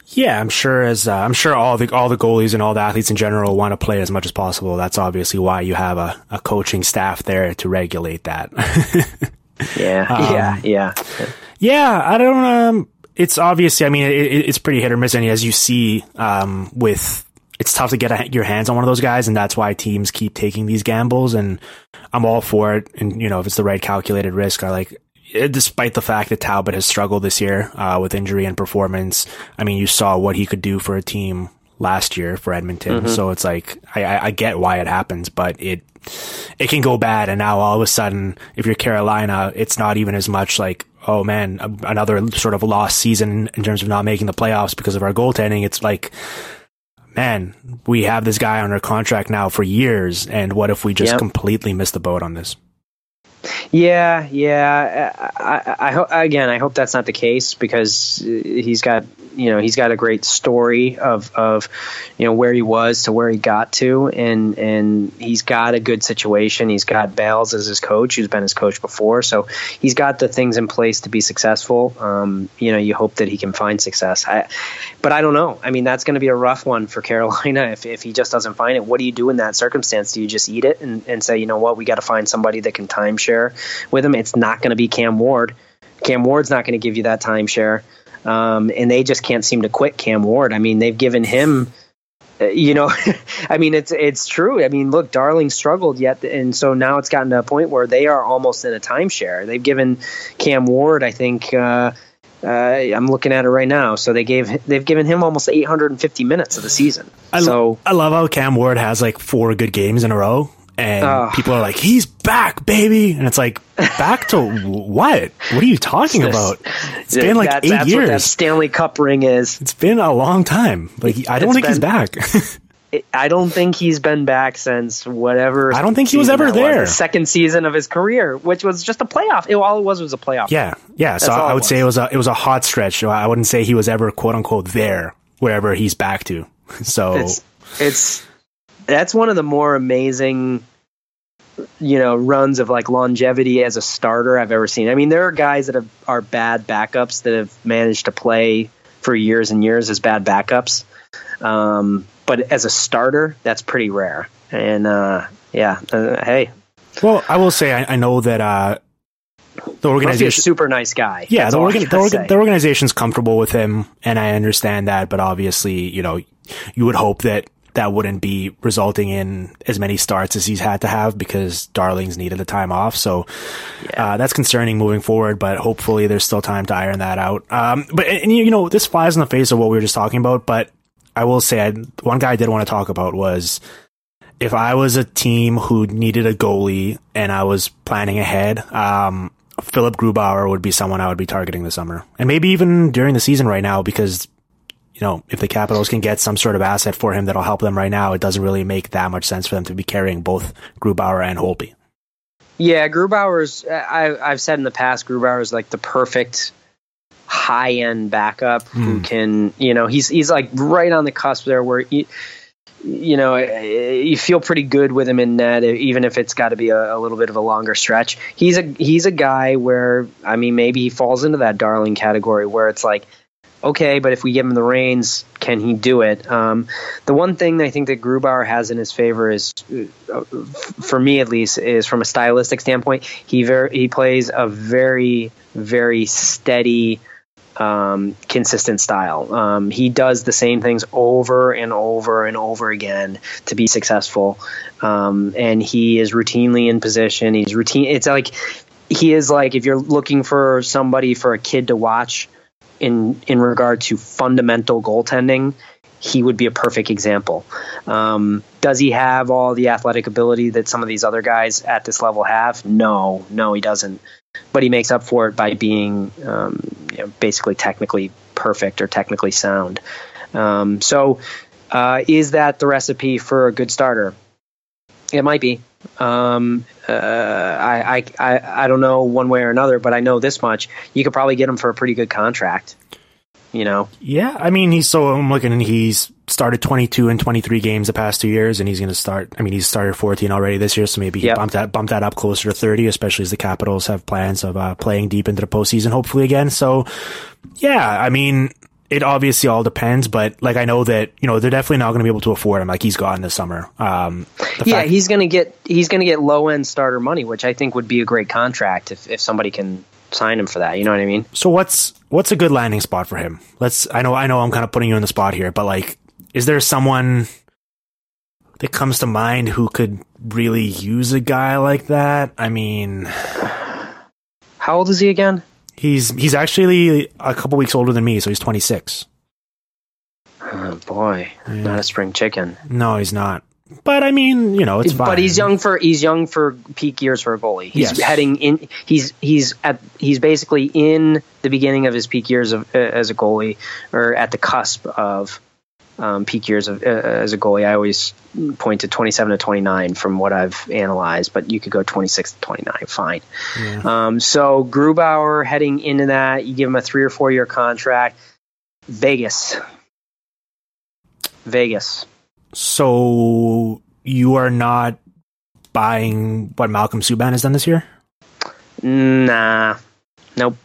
Yeah, I'm sure as uh, I'm sure all the all the goalies and all the athletes in general want to play as much as possible. That's obviously why you have a, a coaching staff there to regulate that. *laughs* yeah, um, yeah, yeah, yeah. I don't. Um, it's obviously. I mean, it, it's pretty hit or miss, and as you see, um, with it's tough to get a, your hands on one of those guys, and that's why teams keep taking these gambles. And I'm all for it. And you know, if it's the right calculated risk, I like Eh, despite the fact that Talbot has struggled this year uh, with injury and performance, I mean, you saw what he could do for a team last year for Edmonton. Mm-hmm. So it's like I, I, get why it happens, but it it can go bad. And now all of a sudden, if you're Carolina, it's not even as much like oh man, another sort of lost season in terms of not making the playoffs because of our goaltending. It's like man, we have this guy under contract now for years, and what if we just yep. completely miss the boat on this? Yeah, yeah. I, I, I hope again. I hope that's not the case because he's got you know he's got a great story of of you know where he was to where he got to, and and he's got a good situation. He's got Bales as his coach, who's been his coach before, so he's got the things in place to be successful. Um, you know, you hope that he can find success. I, but I don't know. I mean, that's going to be a rough one for *laughs* Carolina if if he just doesn't find it. What do you do in that circumstance? Do you just eat it and, and say, you know what, we got to find somebody that can timeshare with him? It's not going to be Cam Ward. Cam Ward's not going to give you that timeshare. Um, and they just can't seem to quit Cam Ward. I mean, they've given him, uh, you know, *laughs* I mean, it's it's true. I mean, look, Darling struggled yet, and so now it's gotten to a point where they are almost in a timeshare. They've given Cam Ward, I think. Uh, uh, I'm looking at it right now. So they gave they've given him almost 850 minutes of the season. I so I love how Cam Ward has like four good games in a row, and uh, people are like, "He's back, baby," and it's like, "Back to what? What are you talking about?" It's been like that's, eight that's years. What that Stanley Cup ring is. It's been a long time. Like I don't think been, he's back. *laughs* I don't think he's been back since whatever. I don't think he was ever there. Was, the second season of his career, which was just a playoff. It, all it was was a playoff. Yeah, yeah. That's so I would say it was a it was a hot stretch. I wouldn't say he was ever quote unquote there wherever he's back to. *laughs* So it's it's that's one of the more amazing you know runs of like longevity as a starter I've ever seen. I mean, there are guys that have, are bad backups that have managed to play for years and years as bad backups. Um, but as a starter, that's pretty rare. And uh, yeah, uh, hey. Well, I will say I, I know that uh, the organization super nice guy. Yeah, the, organ, the, organ, the, organization's comfortable with him, and I understand that. But obviously, you know, you would hope that that wouldn't be resulting in as many starts as he's had to have because Darling's needed the time off. So yeah. uh, that's concerning moving forward. But hopefully, there's still time to iron that out. Um, but and, you know, this flies in the face of what we were just talking about. But I will say, I, one guy I did want to talk about was if I was a team who needed a goalie and I was planning ahead, um, Philip Grubauer would be someone I would be targeting this summer, and maybe even during the season right now because. You know, if the Capitals can get some sort of asset for him that'll help them right now, it doesn't really make that much sense for them to be carrying both Grubauer and Holtby. Yeah, Grubauer's. I, I've said in the past, Grubauer is like the perfect high end backup mm. who hmm. can, you know, he's he's like right on the cusp there where you, you know, you feel pretty good with him in net, even if it's got to be a, a, little bit of a longer stretch. He's a he's a guy where I mean, maybe he falls into that darling category where it's like, okay, but if we give him the reins, can he do it? Um, the one thing I think that Grubauer has in his favor is, uh, for me at least, is from a stylistic standpoint, he very he plays a very very steady um, consistent style. Um, he does the same things over and over and over again to be successful, um, and he is routinely in position. He's routine. It's like he is like if you're looking for somebody for a kid to watch in in regard to fundamental goaltending. He would be a perfect example. Um, does he have all the athletic ability that some of these other guys at this level have? No, no, he doesn't but he makes up for it by being um, you know, basically technically perfect or technically sound. Um, so, uh, is that the recipe for a good starter? It might be. Um, uh, I, I, I don't know one way or another, but I know this much: you could probably get him for a pretty good contract you know? Yeah, I mean, he's so I'm looking and he's started 22 and 23 games the past two years, and he's going to start. I mean, he's started 14 already this year, so maybe he yep. bumped that bump that up closer to 30, especially as the Capitals have plans of uh, playing deep into the postseason, hopefully again. So, yeah, I mean, it obviously all depends, but like I know that you know they're definitely not going to be able to afford him. Like he's gone this summer. Um, Yeah, fact- he's gonna get he's gonna get low end starter money, which I think would be a great contract if, if somebody can sign him for that. You know what I mean? So what's what's a good landing spot for him? Let's. I know. I know. I'm kind of putting you on the spot here, but like, is there someone that comes to mind who could really use a guy like that? I mean, How old is he again? He's he's actually a couple weeks older than me, so he's 26. Oh boy, not a spring chicken. No, he's not. But I mean, you know, it's fine. But he's young for he's young for peak years for a goalie. He's Yes. heading in. He's he's at he's basically in the beginning of his peak years of uh, as a goalie, or at the cusp of um, peak years of uh, as a goalie. I always point to 27 to 29 from what I've analyzed, but you could go 26 to 29. Fine. Um, so Grubauer heading into that, you give him a three or four year contract. Vegas. Vegas. So you are not buying what Malcolm Subban has done this year? Nah. Nope.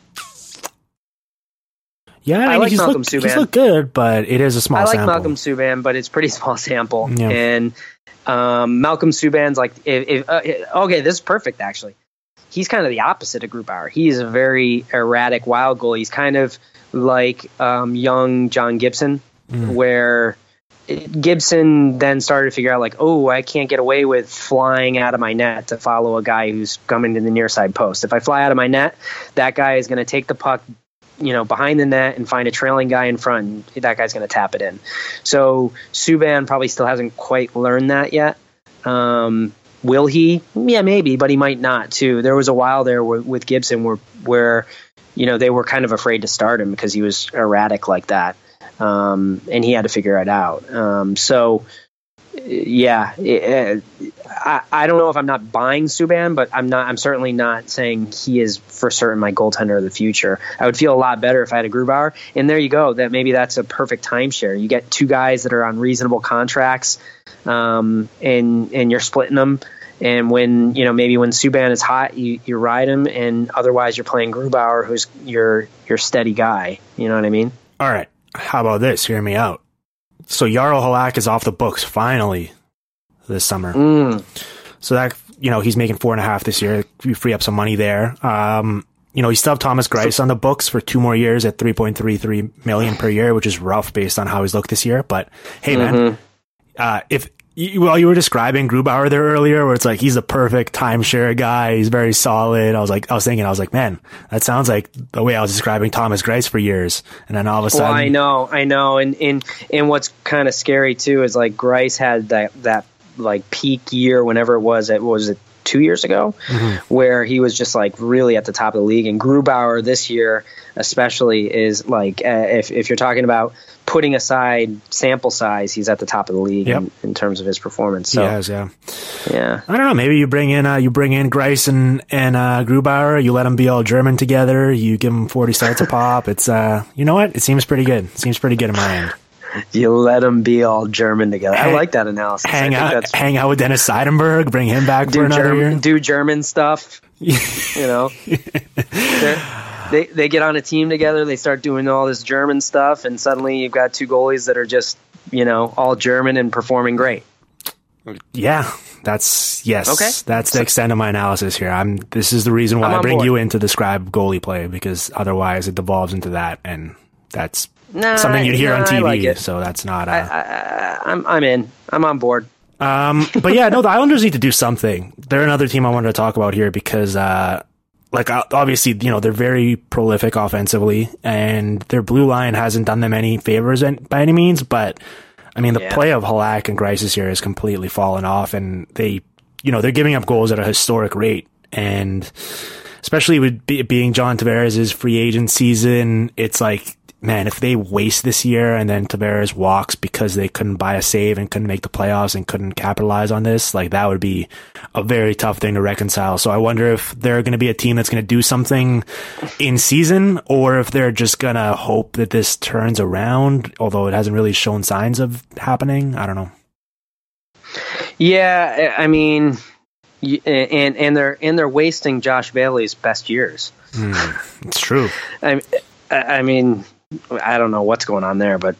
Yeah, I, I mean, like he's Malcolm looked, he's Subban. looked good, but it is a small sample. I like sample. Malcolm Subban, but it's pretty *laughs* small sample. Yeah. And um, Malcolm Subban's like, if, if, uh, okay, this is perfect actually. He's kind of the opposite of group Grubauer. He's a very erratic, wild goal. He's kind of like um, young John Gibson, Mm. where Gibson then started to figure out like, oh, I can't get away with flying out of my net to follow a guy who's coming to the near side post. If I fly out of my net, that guy is going to take the puck, you know, behind the net and find a trailing guy in front. And that guy's going to tap it in. So Subban probably still hasn't quite learned that yet. Um, will he? Yeah, maybe, but he might not too. There was a while there where, with Gibson where where you know they were kind of afraid to start him because he was erratic like that, um, and he had to figure it out. Um, so yeah, it, I, I don't know if I'm not buying Subban, but I'm not. I'm certainly not saying he is for certain my goaltender of the future. I would feel a lot better if I had a Grubauer. And there you go. That maybe that's a perfect timeshare. You get two guys that are on reasonable contracts, um, and and you're splitting them. And when you know maybe when Subban is hot, you, you ride him, and otherwise you're playing Grubauer, who's your your steady guy. You know what I mean? All right. How about this? Hear me out. So Yarl Halak is off the books finally this summer. Mm. So that you know he's making four and a half this year. You free up some money there. Um, you know, you still have Thomas Greiss on the books for two more years at three point three three million per year, which is rough based on how he's looked this year. But hey, Mm-hmm. man, uh, if you, well, you were describing Grubauer there earlier, where it's like he's the perfect timeshare guy. He's very solid. I was like, I was thinking, I was like, man, that sounds like the way I was describing Thomas Greiss for years. And then all of a sudden, Well, I know, I know, and and and what's kind of scary too is like Greiss had that that like peak year whenever it was. It was it two years ago, where he was just like really at the top of the league. And Grubauer this year, especially, is like uh, if if you're talking about putting aside sample size, he's at the top of the league Yep. in, in terms of his performance. he has, yeah. yeah. I don't know. Maybe you bring in uh, you bring in Greiss and and uh, Grubauer. You let them be all German together. You give them forty starts a *laughs* pop. It's uh, you know what? It seems pretty good. It seems pretty good in my end. You let them be all German together. I like that analysis. Hang out, that's hang out with Dennis Seidenberg. Bring him back for do another German, year. do German stuff. *laughs* you know, *laughs* they they get on a team together. They start doing all this German stuff, and suddenly you've got two goalies that are just you know all German and performing great. Yeah, that's yes. Okay. that's the extent of my analysis here. I'm. This is the reason why I bring board. you in to describe goalie play because otherwise it devolves into that, and that's Nah, something you'd hear nah, on TV. like. So that's not. Uh, I, I'm I'm in. I'm on board. Um, but yeah, no, the Islanders need to do something. They're another team I wanted to talk about here because, uh, like obviously, you know, they're very prolific offensively, and their blue line hasn't done them any favors by any means. But I mean, the Yeah. play of Halak and Greiss this year has completely fallen off, and they, you know, they're giving up goals at a historic rate, and especially with be- it being John Tavares' free agent season, it's like, man, if they waste this year and then Tavares walks because they couldn't buy a save and couldn't make the playoffs and couldn't capitalize on this, like that would be a very tough thing to reconcile. So I wonder if they're going to be a team that's going to do something in season or if they're just going to hope that this turns around, although it hasn't really shown signs of happening. I don't know. Yeah, eh, I mean, eh, and and they're and they're wasting Josh Bailey's best years. Hmm, it's true. I I mean, I don't know what's going on there, but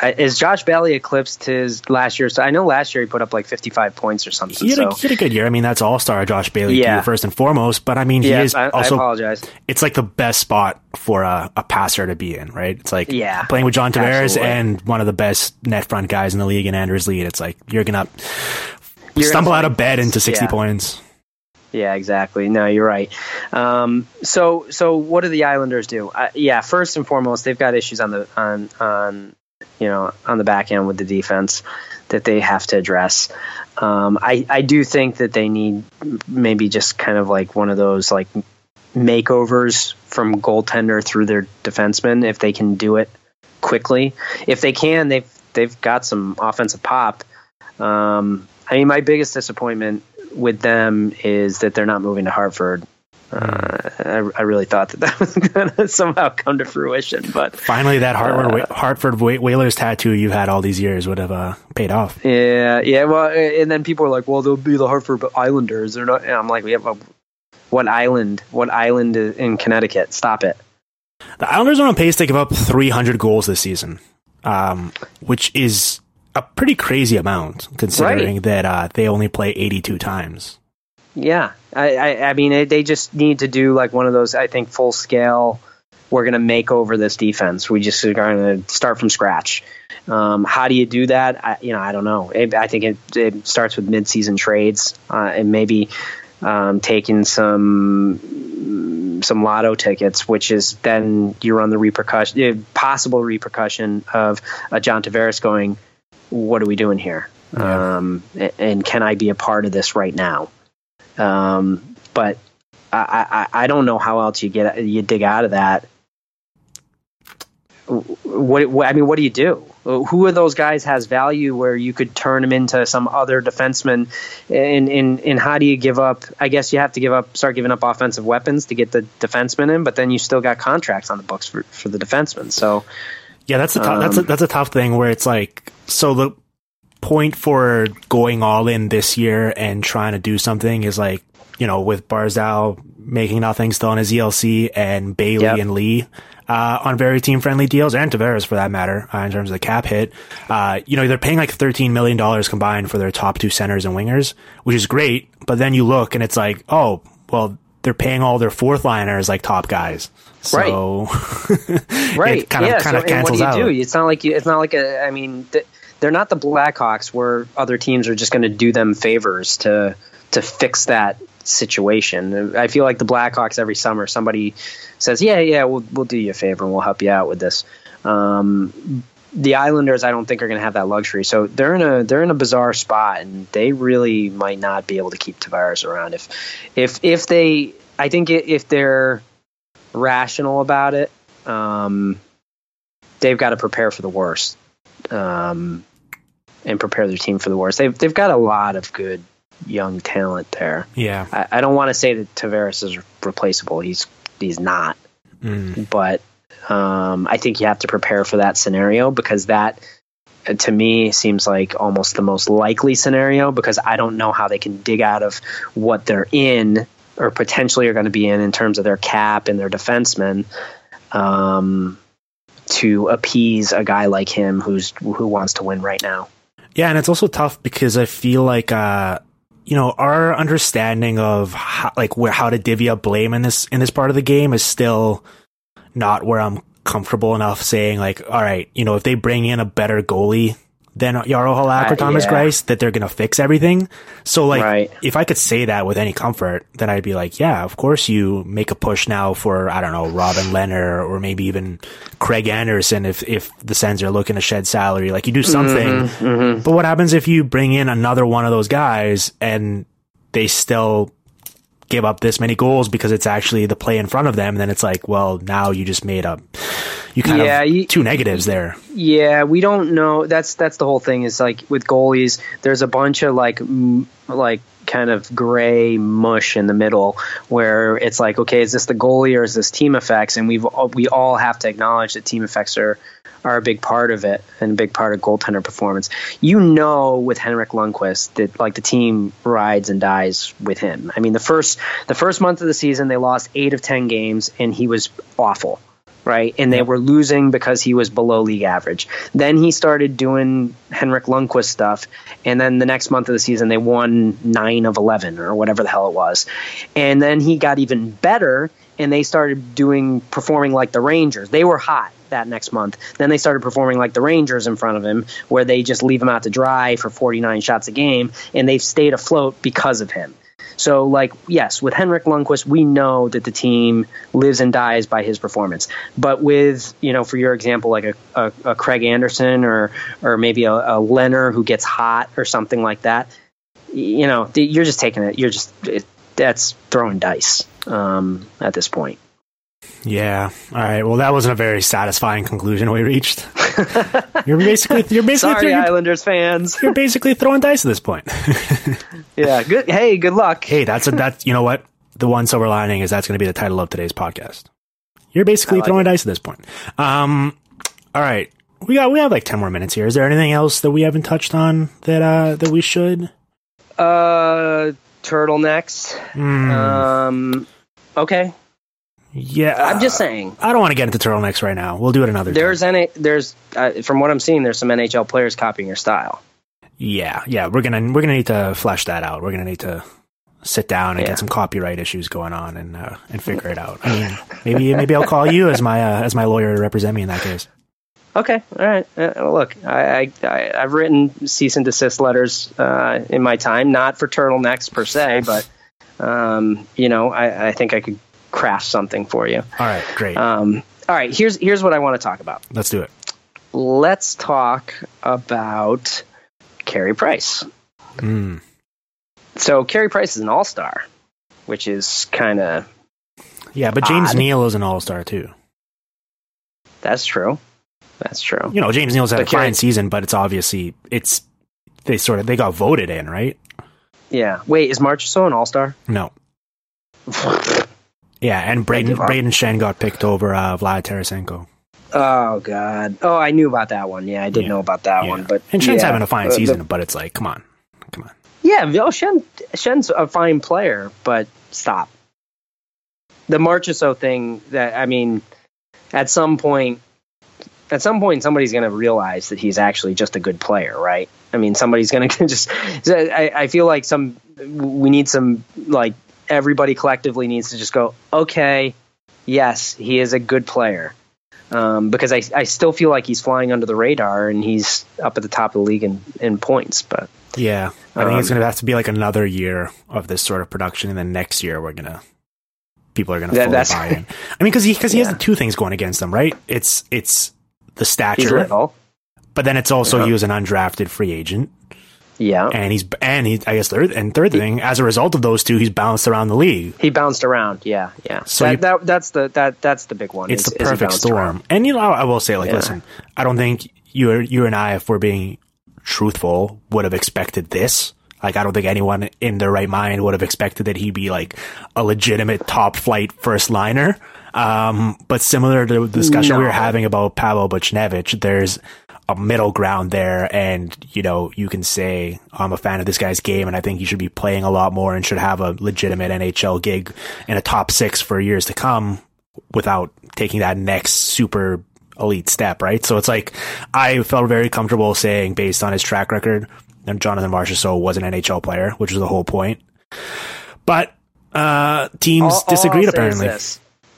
uh, is Josh Bailey eclipsed his last year? So I know last year he put up like 55 points or something. He had, so. a, he had a good year. I mean, that's all star Josh Bailey Yeah. too, first and foremost. But I mean, he yeah, is I, I also. apologize. it's like the best spot for a, a passer to be in, right? It's like Yeah, playing with John Tavares absolutely. and one of the best net front guys in the league in Anders Lee. It's like you're gonna stumble out of bed into 60 yeah. points. Yeah, exactly. No, you're right. Um, so, so what do the Islanders do? Uh, yeah, first and foremost, they've got issues on the on on you know on the back end with the defense that they have to address. Um, I I do think that they need maybe just kind of like one of those like makeovers from goaltender through their defenseman if they can do it quickly. If they can, they've they've got some offensive pop. Um, I mean, my biggest disappointment with them is that they're not moving to Hartford. Uh, I, I really thought that that *laughs* was going to somehow come to fruition, but Finally, that Hartford, Uh, Hartford Whalers tattoo you've had all these years would have uh, paid off. yeah, yeah. Well, and then people are like, "Well, they'll be the Hartford Islanders." They're not. And I'm like, "We have a what island? What island in Connecticut? Stop it." The Islanders are on pace to give up 300 goals this season, um, which is a pretty crazy amount considering that uh, they only play 82 times. Yeah, I, I, I mean, it, they just need to do like one of those. I think full scale. We're going to make over this defense. We just are going to start from scratch. Um, how do you do that? I, you know, I don't know. It, I think it, it starts with midseason trades uh, and maybe um, taking some some lotto tickets, which is then you run the repercussion, uh, possible repercussion of uh, John Tavares going, "What are we doing here? Yeah. Um, and can I be a part of this right now?" Um, but I, I, I don't know how else you get you dig out of that. What, what I mean, what do you do? Who of those guys has value where you could turn them into some other defenseman? And, and and how do you give up? I guess you have to give up, start giving up offensive weapons to get the defenseman in, but then you still got contracts on the books for, for the defenseman. So Yeah, that's a tou- that's a, Um, that's a tough thing where it's like so the point for going all in this year and trying to do something is like you know with Barzal making nothing still on his ELC and Bailey Yep. and Lee uh, on very team friendly deals and Tavares for that matter uh, in terms of the cap hit. Uh, you know they're paying like thirteen million dollars combined for their top two centers and wingers, which is great. But then you look and it's like oh well they're paying all their fourth liners like top guys. So *laughs* right, it kind of yeah. kind of so, and what do you out. do? It's not like you. It's not like a. I mean, th- they're not the Blackhawks where other teams are just going to do them favors to to fix that situation. I feel like the Blackhawks every summer somebody says, "Yeah, yeah, we'll we'll do you a favor and we'll help you out with this." Um, the Islanders, I don't think, are going to have that luxury. So they're in a they're in a bizarre spot, and they really might not be able to keep Tavares around. If if if they, I think if they're rational about it, um, they've got to prepare for the worst, um, and prepare their team for the worst. They've they've got a lot of good young talent there. yeah. I, I don't want to say that Tavares is replaceable. He's he's not, Mm. but um, I think you have to prepare for that scenario because that, to me, seems like almost the most likely scenario because I don't know how they can dig out of what they're in or potentially are going to be in in terms of their cap and their defensemen um, to appease a guy like him who's who wants to win right now. Yeah, and it's also tough because I feel like uh you know our understanding of how, like where how to divvy up blame in this in this part of the game is still not where I'm comfortable enough saying like all right you know if they bring in a better goalie than Jaro Halak or Uh, Thomas yeah. Greiss that they're gonna fix everything. So like Right. if I could say that with any comfort, then I'd be like, yeah, of course you make a push now for I don't know Robin Lehner or maybe even Craig Anderson if if the Sens are looking to shed salary. Like you do something. Mm-hmm, But what happens if you bring in another one of those guys and they still give up this many goals because it's actually the play in front of them? Then it's like, well, now you just made up. You kind Yeah, of you- two negatives there. Yeah, we don't know. That's that's the whole thing. Is like with goalies, there's a bunch of like m- like kind of gray mush in the middle where it's like, okay, is this the goalie or is this team effects? And we've we all have to acknowledge that team effects are are a big part of it and a big part of goaltender performance. You know, with Henrik Lundqvist, that like the team rides and dies with him. I mean, the first the first month of the season, they lost eight of ten games, and he was awful right? And they were losing because he was below league average. Then he started doing Henrik Lundqvist stuff, and then the next month of the season they won nine of eleven or whatever the hell it was. And then he got even better, and they started doing performing like the Rangers. They were hot that next month. Then they started performing like the Rangers in front of him, where they just leave him out to dry for 49 shots a game, and they've stayed afloat because of him. So, like, yes, with Henrik Lundqvist, we know that the team lives and dies by his performance. But with, you know, for your example, like a, a, a Craig Anderson or or maybe a, a Lehner who gets hot or something like that, you know, you're just taking it. You're just it, that's throwing dice um, at this point. Yeah. All right. Well, that wasn't a very satisfying conclusion we reached. *laughs* you're basically you're basically sorry, you're, Islanders fans. *laughs* You're basically throwing dice at this point. *laughs* yeah. Good. Hey, good luck. Hey, that's a that's you know what the one silver lining is that's going to be the title of today's podcast. You're basically like throwing it. dice at this point. Um. All right. We got we have like ten more minutes here. Is there anything else that we haven't touched on that uh that we should? Uh, turtlenecks. Mm. Um. Okay. Yeah, I'm just saying. I don't want to get into turtlenecks right now. We'll do it another. There's time. any there's uh, from what I'm seeing, there's some NHL players copying your style. Yeah, yeah, we're gonna we're gonna need to flesh that out. We're gonna need to sit down and yeah. get some copyright issues going on and uh, and figure it out. *laughs* I mean, maybe maybe I'll call you as my uh, as my lawyer to represent me in that case. Okay, all right. Uh, look, I, I I've written cease and desist letters uh, in my time, not for turtlenecks per se, but um, you know, I, I think I could craft something for you. All right, great. Um, all right, here's here's what I want to talk about. Let's do it. Let's talk about Carey Price. Mm. So Carey Price is an all star, which is kind of yeah. But James odd. Neal is an all star too. That's true. That's true. You know, James Neal's had but a Carey- fine season, but it's obviously it's they sort of they got voted in, right? Yeah. Wait, is Marchessault an all star? No. *laughs* Yeah, and Braden Brayden Schenn got picked over uh, Vlad Tarasenko. Oh God! Oh, I knew about that one. Yeah, I did yeah. know about that yeah. one. But and Schenn's yeah. having a fine uh, season, but it's like, come on, come on. Yeah, oh, Schenn Schenn's a fine player, but stop. The Marchessault thing. That I mean, at some point, at some point, somebody's going to realize that he's actually just a good player, right? I mean, somebody's going *laughs* to just. I, I feel like some we need some like everybody collectively needs to just go, okay, yes, he is a good player. Um, because I, I still feel like he's flying under the radar and he's up at the top of the league in, in points. But yeah, I think um, it's going to have to be like another year of this sort of production, and then next year we're gonna people are gonna that, fully buy *laughs* in. I mean, because he because he yeah. has two things going against him, right? It's it's the stature, but then it's also yeah. he was an undrafted free agent. Yeah, and he's and he I guess third and third thing as a result of those two, he's bounced around the league. He bounced around, yeah, yeah. So that, you, that that's the that that's the big one. It's is, the perfect storm. Around. And you know, I will say, like, yeah. listen, I don't think you you and I, if we're being truthful, would have expected this. Like, I don't think anyone in their right mind would have expected that he'd be like a legitimate top flight first liner. Um, but similar to the discussion no. we were having about Pavel Buchnevich, there's a middle ground there. And, you know, you can say, I'm a fan of this guy's game and I think he should be playing a lot more and should have a legitimate NHL gig in a top six for years to come without taking that next super elite step, right? So it's like, I felt very comfortable saying based on his track record, and Jonathan Marchessault was an NHL player, which was the whole point. But, uh, teams all, disagreed all apparently.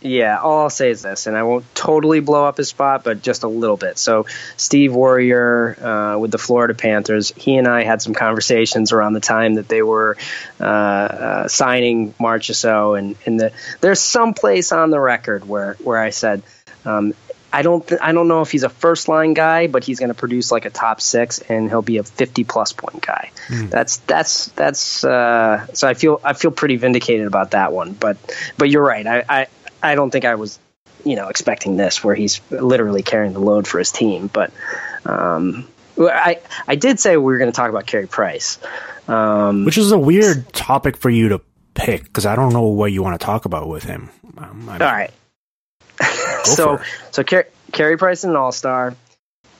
Yeah, all I'll say is this, and I won't totally blow up his spot, but just a little bit. So, Steve Werier uh, with the Florida Panthers, he and I had some conversations around the time that they were uh, uh, signing Marchessault, and, and the, there's some place on the record where where I said. Um, I don't. Th- I don't know if he's a first line guy, but he's going to produce like a top six, and he'll be a fifty plus point guy. Mm. That's that's that's. Uh, so I feel I feel pretty vindicated about that one. But but you're right. I, I I don't think I was, you know, expecting this where he's literally carrying the load for his team. But um, I I did say we were going to talk about Carey Price, um, which is a weird topic for you to pick because I don't know what you want to talk about with him. Um, all right. so so Car- Carey Price is an All Star.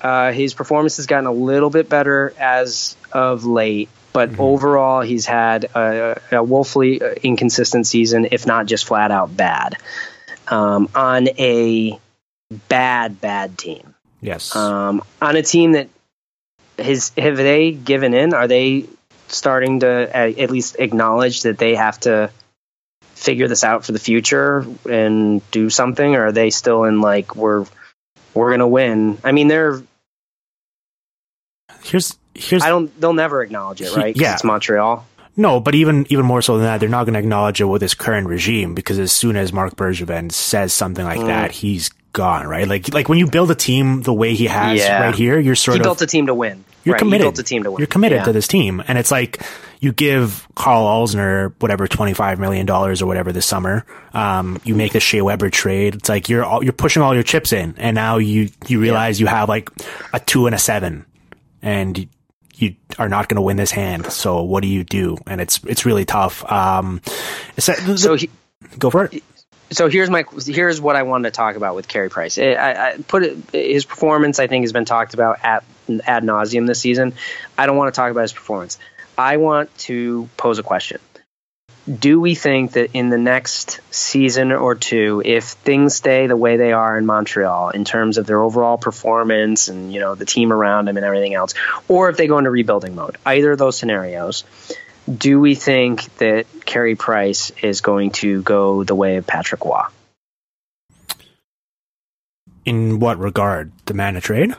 Uh, his performance has gotten a little bit better as of late but mm-hmm. overall, he's had a, a, woefully inconsistent season, if not just flat out bad. Um, on a bad, bad team. Yes. Um, on a team that has have they given in? Are they starting to uh, at least acknowledge that they have to figure this out for the future and do something, or are they still in like we're we're gonna win? I mean, they're here's here's I don't they'll never acknowledge it, right? yeah. it's Montreal. No, but even even more so than that, they're not going to acknowledge it with this current regime because as soon as Marc Bergevin says something like Mm. that, he's gone, right? Like like when you build a team the way he has Yeah. right here, you're sort He of built a team to win. you're right, committed. He built a team to win. You're committed Yeah. to this team, and it's like you give Karl Alzner whatever twenty five million dollars or whatever this summer. Um, you make the Shea Weber trade. It's like you're all, you're pushing all your chips in, and now you you realize you have like a two and a seven, and you are not going to win this hand. So what do you do? And it's it's really tough. Um, it's, So he, go for it. so here's my here's what I wanted to talk about with Carey Price. I, I I put it his performance. I think has been talked about at ad nauseum this season. I don't want to talk about his performance. I want to pose a question. Do we think that in the next season or two, if things stay the way they are in Montreal in terms of their overall performance and you know the team around them and everything else, or if they go into rebuilding mode, either of those scenarios, do we think that Carey Price is going to go the way of Patrick Roy? In what regard? Demand a trade?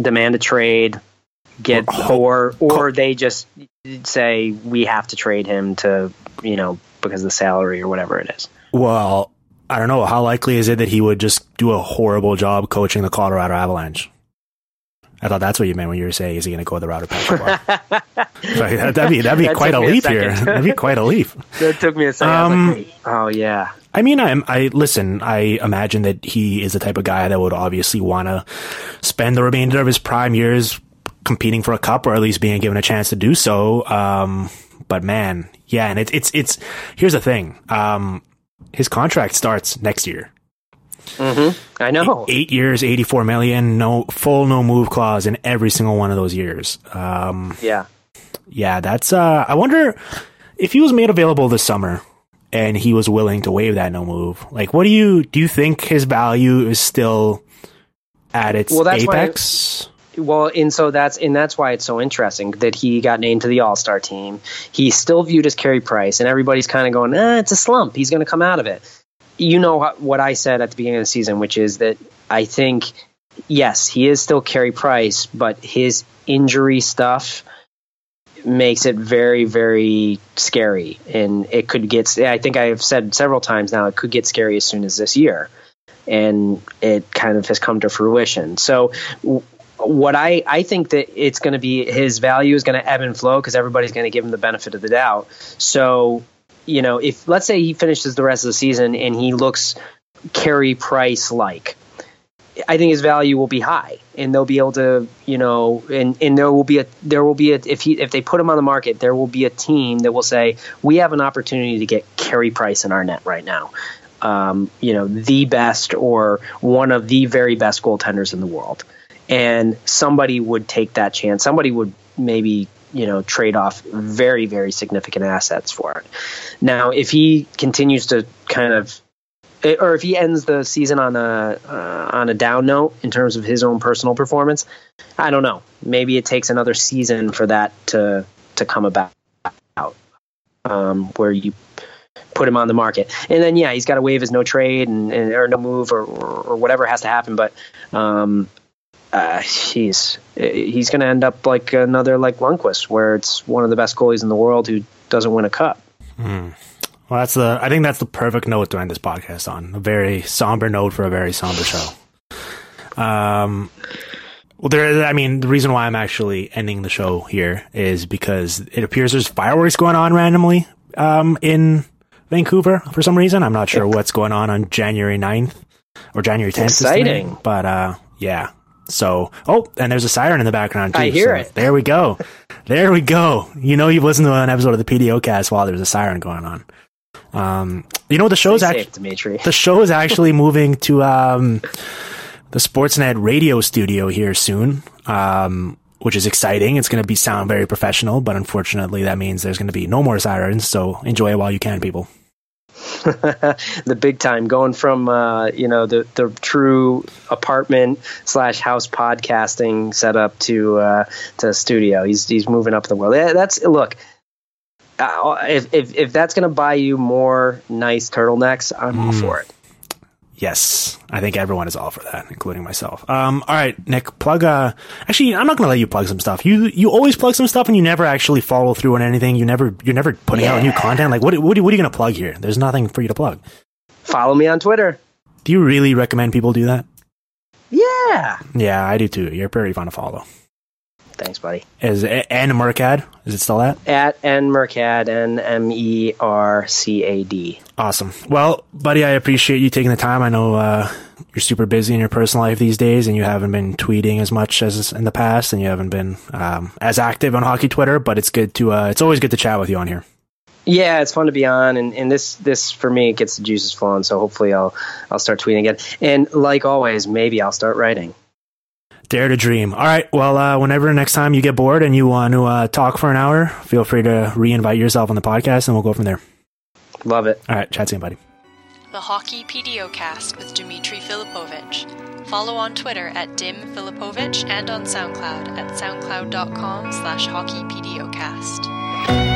Demand a trade, get or or they just say we have to trade him to you know because of the salary or whatever it is. Well, I don't know. How likely is it that he would just do a horrible job coaching the Colorado Avalanche? I thought that's what you meant when you were saying, is he going to go the route of Patrick? *laughs* Sorry, that- that'd be, that'd be That quite a me a leap here. That'd be quite a leap. *laughs* That took me a second. Um, like, oh yeah, I mean, I'm, I listen. I imagine that he is the type of guy that would obviously want to spend the remainder of his prime years competing for a cup, or at least being given a chance to do so. Um, but man, yeah, and it's it's it's. Here's the thing. Um, his contract starts next year. I know. Eight years, eighty-four million, no full no move clause in every single one of those years. Um, Yeah, yeah, that's. Uh, I wonder if he was made available this summer and he was willing to waive that no move. Like, what do you do? You think his value is still at its Well, that's why- apex? Well, and so that's and that's why it's so interesting that he got named to the All Star team. He's still viewed as Carey Price, and everybody's kind of going, eh, "It's a slump. He's going to come out of it." You know what- I said at the beginning of the season, which is that I think yes, he is still Carey Price, but his injury stuff makes it very, very scary, and it could get. I think I have said several times now, it could get scary as soon as this year, and it kind of has come to fruition. So what I, I think that it's going to be his value is going to ebb and flow because everybody's going to give him the benefit of the doubt. So, you know, if let's say he finishes the rest of the season and he looks Carey Price like, I think his value will be high and they'll be able to, you know, and, and there will be a, there will be a, if he, if they put him on the market, there will be a team that will say, we have an opportunity to get Carey Price in our net right now. Um, you know, the best or one of the very best goaltenders in the world and somebody would take that chance. Somebody would maybe you know trade off very very significant assets for it. Now, if he continues to kind of or if he ends the season on a uh, on a down note in terms of his own personal performance, I don't know. Maybe it takes another season for that to to come about um, where you put him on the market. And then yeah, he's got to waive his no trade and, and or no move or, or, or whatever has to happen. But um, he's he's going to end up like another like Lundqvist, where it's one of the best goalies in the world who doesn't win a cup. Well, that's the. I think that's the perfect note to end this podcast on. A very somber note for a very somber show. Um, well, there. I mean, the reason why I'm actually ending the show here is because it appears there's fireworks going on randomly um, in Vancouver for some reason. I'm not sure what's going on on January 9th or January 10th. Exciting. but uh, yeah. So, oh, and there's a siren in the background too. I hear so it. There we go. There we go. You know, you've listened to an episode of the PDOcast while there's a siren going on. Um, you know, the show's actually the show is *laughs* actually moving to um, the Sportsnet radio studio here soon, um, which is exciting. It's going to be sound very professional, but unfortunately, that means there's going to be no more sirens. So enjoy it while you can, people. *laughs* the big time, going from uh, you know the the true apartment slash house podcasting setup to uh, to studio. He's he's moving up the world. That's look. Uh, if, if if that's gonna buy you more nice turtlenecks, I'm all for it. Yes, I think everyone is all for that, including myself. Um, all right, Nick, plug. Uh, actually, I'm not going to let you plug some stuff. You you always plug some stuff, and you never actually follow through on anything. You never you're never putting out new content. Like, what what, what are you going to plug here? There's nothing for you to plug. Follow me on Twitter. Do you really recommend people do that? Yeah. Yeah, I do too. You're pretty fun to follow. Thanks, buddy. Is N Mercad? Is it still that? At N Mercad, N M E R C A D. Awesome. Well, buddy, I appreciate you taking the time. I know uh, you're super busy in your personal life these days, and you haven't been tweeting as much as in the past, and you haven't been um, as active on hockey Twitter. But it's good to uh, it's always good to chat with you on here. Yeah, it's fun to be on, and, and this this for me gets the juices flowing. So hopefully I'll I'll start tweeting again, and like always, maybe I'll start writing. Dare to dream. All right. Well, uh, whenever next time you get bored and you want to uh, talk for an hour, feel free to re-invite yourself on the podcast, and we'll go from there. Love it. All right. Chat soon, buddy. The Hockey PDOcast with Dmitry Filipovich. Follow on Twitter at Dim Filipovich and on SoundCloud at soundcloud.com slash hockeypdocast.